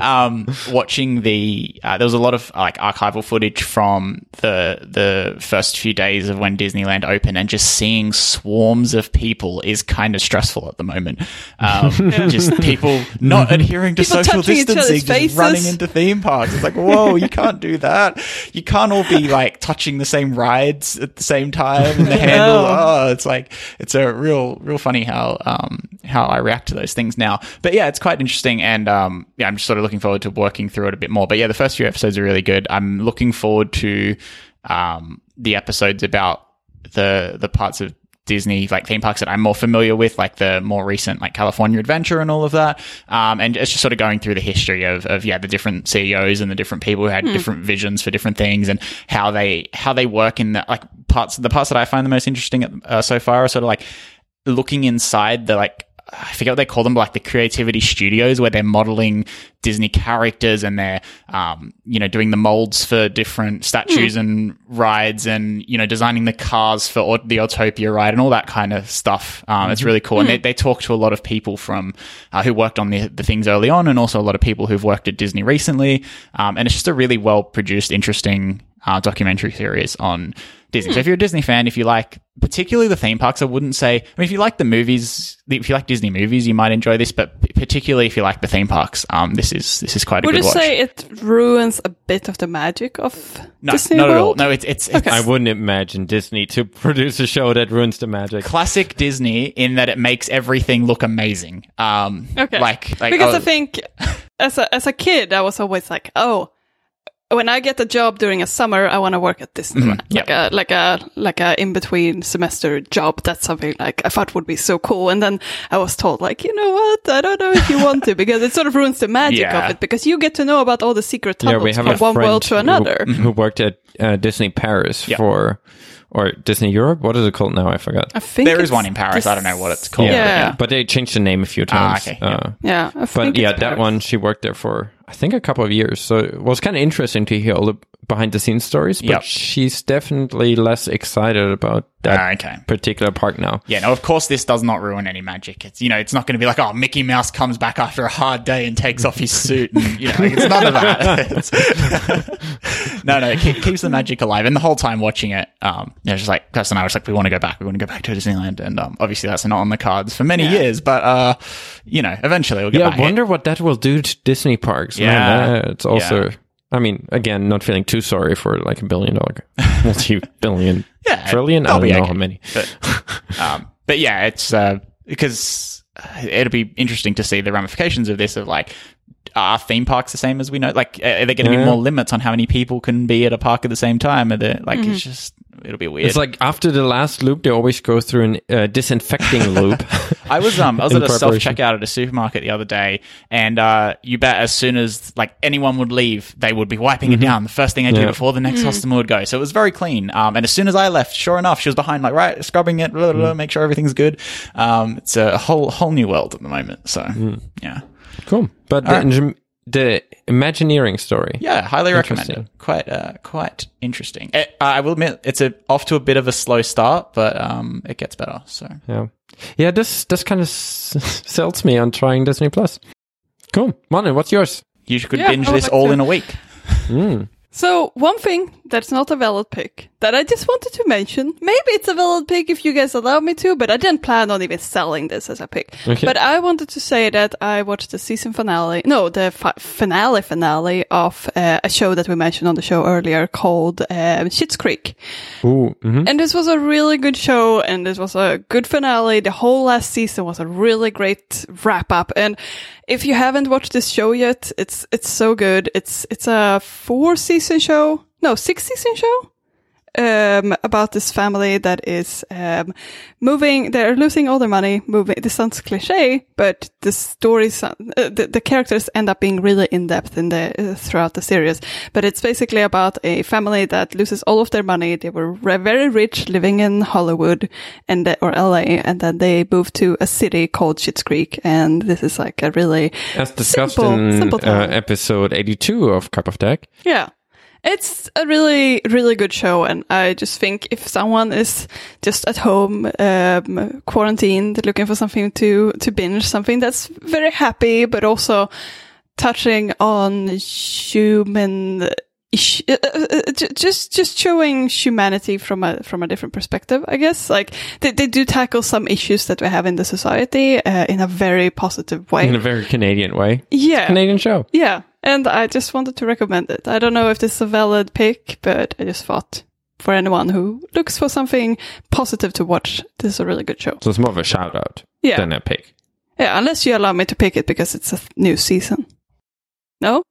um watching the uh, there was a lot of like archival footage from the the first few days of when disneyland opened and just seeing swarms of people is kind of stressful at the moment. Um just people not adhering to People social touching each other's distancing just running into theme parks. It's like, whoa, you can't do that. You can't all be like touching the same rides at the same time in the handle. Oh, it's like it's a real, real funny how um how I react to those things now. But yeah, it's quite interesting, and um yeah, I'm just sort of looking forward to working through it a bit more. But yeah, the first few episodes are really good. I'm looking forward to um the episodes about the the parts of Disney like theme parks that I'm more familiar with, like the more recent like California Adventure and all of that. Um, and it's just sort of going through the history of, of yeah the different CEOs and the different people who had different visions for different things and how they how they work in the like parts the parts that I find the most interesting uh, so far are sort of like looking inside the like I forget what they call them, but like the creativity studios where they're modeling Disney characters and they're, um, you know, doing the molds for different statues and rides and, you know, designing the cars for Aut- the Autopia ride and all that kind of stuff. Um, It's really cool. And they, they talk to a lot of people from, uh, who worked on the, the things early on and also a lot of people who've worked at Disney recently. Um, and it's just a really well produced, interesting, uh, documentary series on Disney. So if you're a Disney fan, if you like particularly the theme parks, I wouldn't say. I mean, if you like the movies, if you like Disney movies, you might enjoy this. But particularly if you like the theme parks, um, this is this is quite a Would good you watch. say it ruins a bit of the magic of Disney. no, Disney not at all. No, it's it's, it's I wouldn't imagine Disney to produce a show that ruins the magic. classic Disney in that it makes everything look amazing. Um, Okay. like like because oh, I think as a as a kid, I was always like, oh, when I get a job during a summer, I want to work at Disneyland, yeah. like a like a like a in between semester job. That's something like I thought would be so cool. And then I was told, like, you know what? I don't know if you want to because it sort of ruins the magic Yeah. of it because you get to know about all the secret tunnels we have from one world to another. who, worked at uh, Disney Paris Yeah. for, or Disney Europe. What is it called now? I forgot. I think there is one in Paris. I don't know what it's called. Yeah. but Yeah. but they changed the name a few Ah, times. okay, yeah. Uh, Yeah, I but yeah, it's that Paris. one she worked there for I think a couple of years. So it was kind of interesting to hear all the behind the scenes stories. But Yep. she's definitely less excited about that Ah, okay. particular park now. Yeah, no, of course this does not ruin any magic. It's, you know, it's not going to be like, oh, Mickey Mouse comes back after a hard day and takes off his suit and, you know, it's none of that. No, no, it keep, keeps the magic alive. And the whole time watching it, um, you know, just like, Gus and I was like, we want to go back. We want to go back to Disneyland. And, um, obviously that's not on the cards for many years, but, uh, you know, eventually we'll get Yeah. I wonder what that will do to Disney parks. Man, Yeah. that- it's also. Yeah. I mean, again, not feeling too sorry for like a billion dollar, multi billion, Yeah, trillion. I don't know okay. how many. But, um, but yeah, it's uh, because uh, it'll be interesting to see the ramifications of this. Of like, are theme parks the same as we know? Like, are there going to Yeah. be more limits on how many people can be at a park at the same time? Are there like Mm-hmm. it's just it'll be weird. It's like after the last loop, they always go through an uh, disinfecting loop. I was um I was at a self checkout at a supermarket the other day, and uh, you bet as soon as like anyone would leave, they would be wiping it down. The first thing they do Yeah. before the next customer would go. So it was very clean. Um, and as soon as I left, sure enough, she was behind, like right, scrubbing it, blah, blah, blah, make sure everything's good. Um, it's a whole whole new world at the moment. So yeah, cool. But the, All right. The Imagineering story. yeah, highly recommend it. Quite uh, quite interesting. It, I will admit, it's a off to a bit of a slow start, but um, it gets better. So Yeah. Yeah, this this kind of s- sells me on trying Disney Plus. Cool. Manu, what's yours? you could Yeah, binge this like all to. in a week. Mm. So one thing that's not a valid pick that I just wanted to mention. Maybe it's a valid pick if you guys allow me to, but I didn't plan on even selling this as a pick. Okay. But I wanted to say that I watched the season finale, no, the fi- finale finale of uh, a show that we mentioned on the show earlier called um, Schitt's Creek. Ooh, mhm. And this was a really good show, and this was a good finale. The whole last season was a really great wrap up. And if you haven't watched this show yet, it's it's so good. It's it's a four season show, no six season show. Um, about this family that is um, moving. They're losing all their money. Moving. This sounds cliche, but the stories, uh, the, the characters end up being really in depth in the uh, throughout the series. But it's basically about a family that loses all of their money. They were re- very rich, living in Hollywood and the- or LA, and then they moved to a city called Schitt's Creek. And this is like a really As discussed Simple- in simple uh, episode 82 of Cup of Deck. Yeah. It's a really, really good show. And I just think if someone is just at home, um, quarantined, looking for something to, to binge, something that's very happy, but also touching on human uh, uh, uh, ju- just just showing humanity from a from a different perspective i guess like they, they do tackle some issues that we have in the society uh, in a very positive way In a very Canadian way. yeah Canadian show. yeah, and I just wanted to recommend it. I don't know if this is a valid pick, but I just thought for anyone who looks for something positive to watch, this is a really good show. So it's more of a shout out Yeah, than a pick. yeah. Unless you allow me to pick it because it's a new season. No,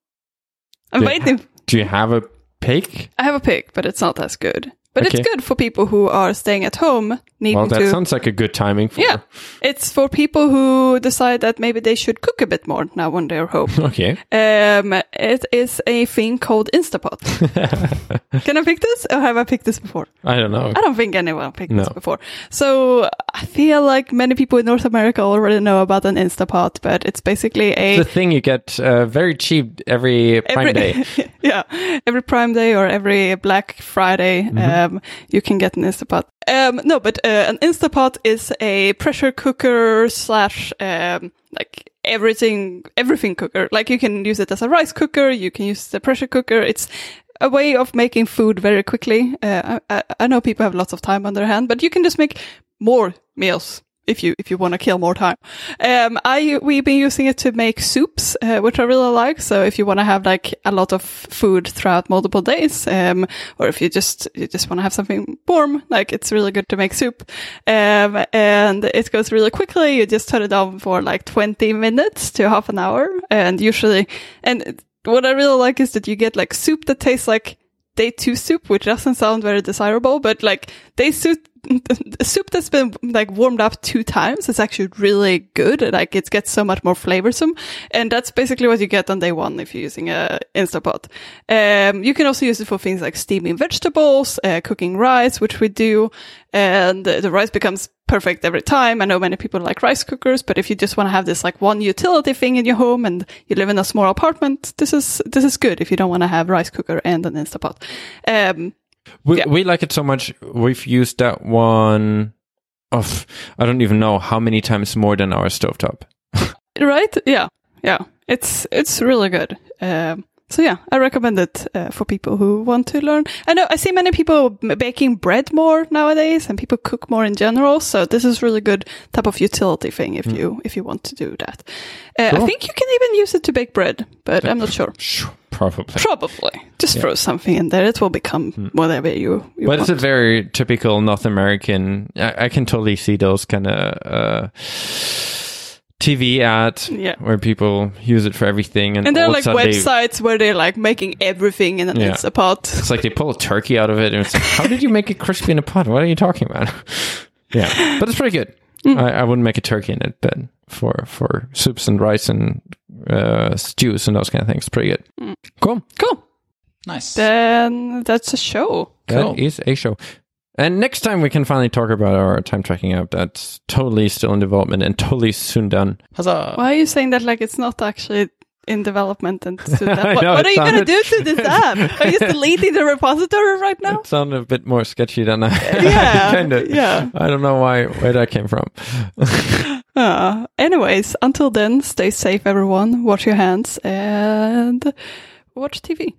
I'm Yeah. waiting. Do you have a pick? I have a pick, but it's not as good. But Okay. it's good for people who are staying at home, needing Well, that to. sounds like a good timing for. yeah, it's for people who decide that maybe they should cook a bit more now when they're home. Okay. Um, it is a thing called Instapot. Can I pick this, or have I picked this before? I don't know. I don't think anyone picked this before. So I feel like many people in North America already know about an Instapot, but it's basically a the thing you get uh, very cheap every Prime every, Day. yeah, every Prime Day or every Black Friday, Mm-hmm. um, you can get an Instapot. Um, no, but uh, an Instapot is a pressure cooker slash um, like everything everything cooker. Like you can use it as a rice cooker, you can use the pressure cooker. It's a way of making food very quickly. Uh, I, I know people have lots of time on their hand, but you can just make more meals if you if you want to kill more time. Um, I we've been using it to make soups, uh, which I really like. So if you want to have like a lot of food throughout multiple days, um, or if you just you just want to have something warm, like it's really good to make soup. Um, and it goes really quickly. You just turn it on for like twenty minutes to half an hour, and usually, and what I really like is that you get like soup that tastes like day two soup, which doesn't sound very desirable, but like day soup, soup that's been like warmed up two times is actually really good. Like it gets so much more flavorsome. And that's basically what you get on day one if you're using a Instapot. Um, you can also use it for things like steaming vegetables, uh, cooking rice, which we do. And the, the rice becomes perfect every time. I know many people like rice cookers, but if you just want to have this like one utility thing in your home and you live in a small apartment, this is, this is good if you don't want to have rice cooker and an Instapot. Um, We, Yeah. we like it so much. We've used that one of I don't even know how many times more than our stovetop. right? Yeah, yeah. It's it's really good. Um, so yeah, I recommend it uh, for people who want to learn. I know I see many people baking bread more nowadays, and people cook more in general. So this is really good type of utility thing if you if you want to do that. Uh, I think you can even use it to bake bread, but I'm not sure. Probably. Probably just throw something in there; it will become whatever you. you But it's a very typical North American. I, I can totally see those kind of uh, TV ads Yeah. where people use it for everything, and, and there are like a sudden they- websites where they're like making everything in an Yeah. Instapot. it's like they pull a turkey out of it, and it's like, how did you make it crispy in a pot? What are you talking about? yeah, but it's pretty good. Mm. I, I wouldn't make a turkey in it, but for for soups and rice and uh, stews and those kind of things, pretty good. Mm. Cool. Cool. Nice. Then that's a show. Cool. That is a show. And next time we can finally talk about our time tracking app that's totally still in development and totally soon done. Huzzah. Why are you saying that like it's not actually in development and so that, I what, know, what are you going to do to this app? Are you deleting the repository right now? It sounded a bit more sketchy than I Yeah, kind of. yeah. I don't know why where that came from. Uh, anyways, until then, stay safe, everyone. Wash your hands and watch TV.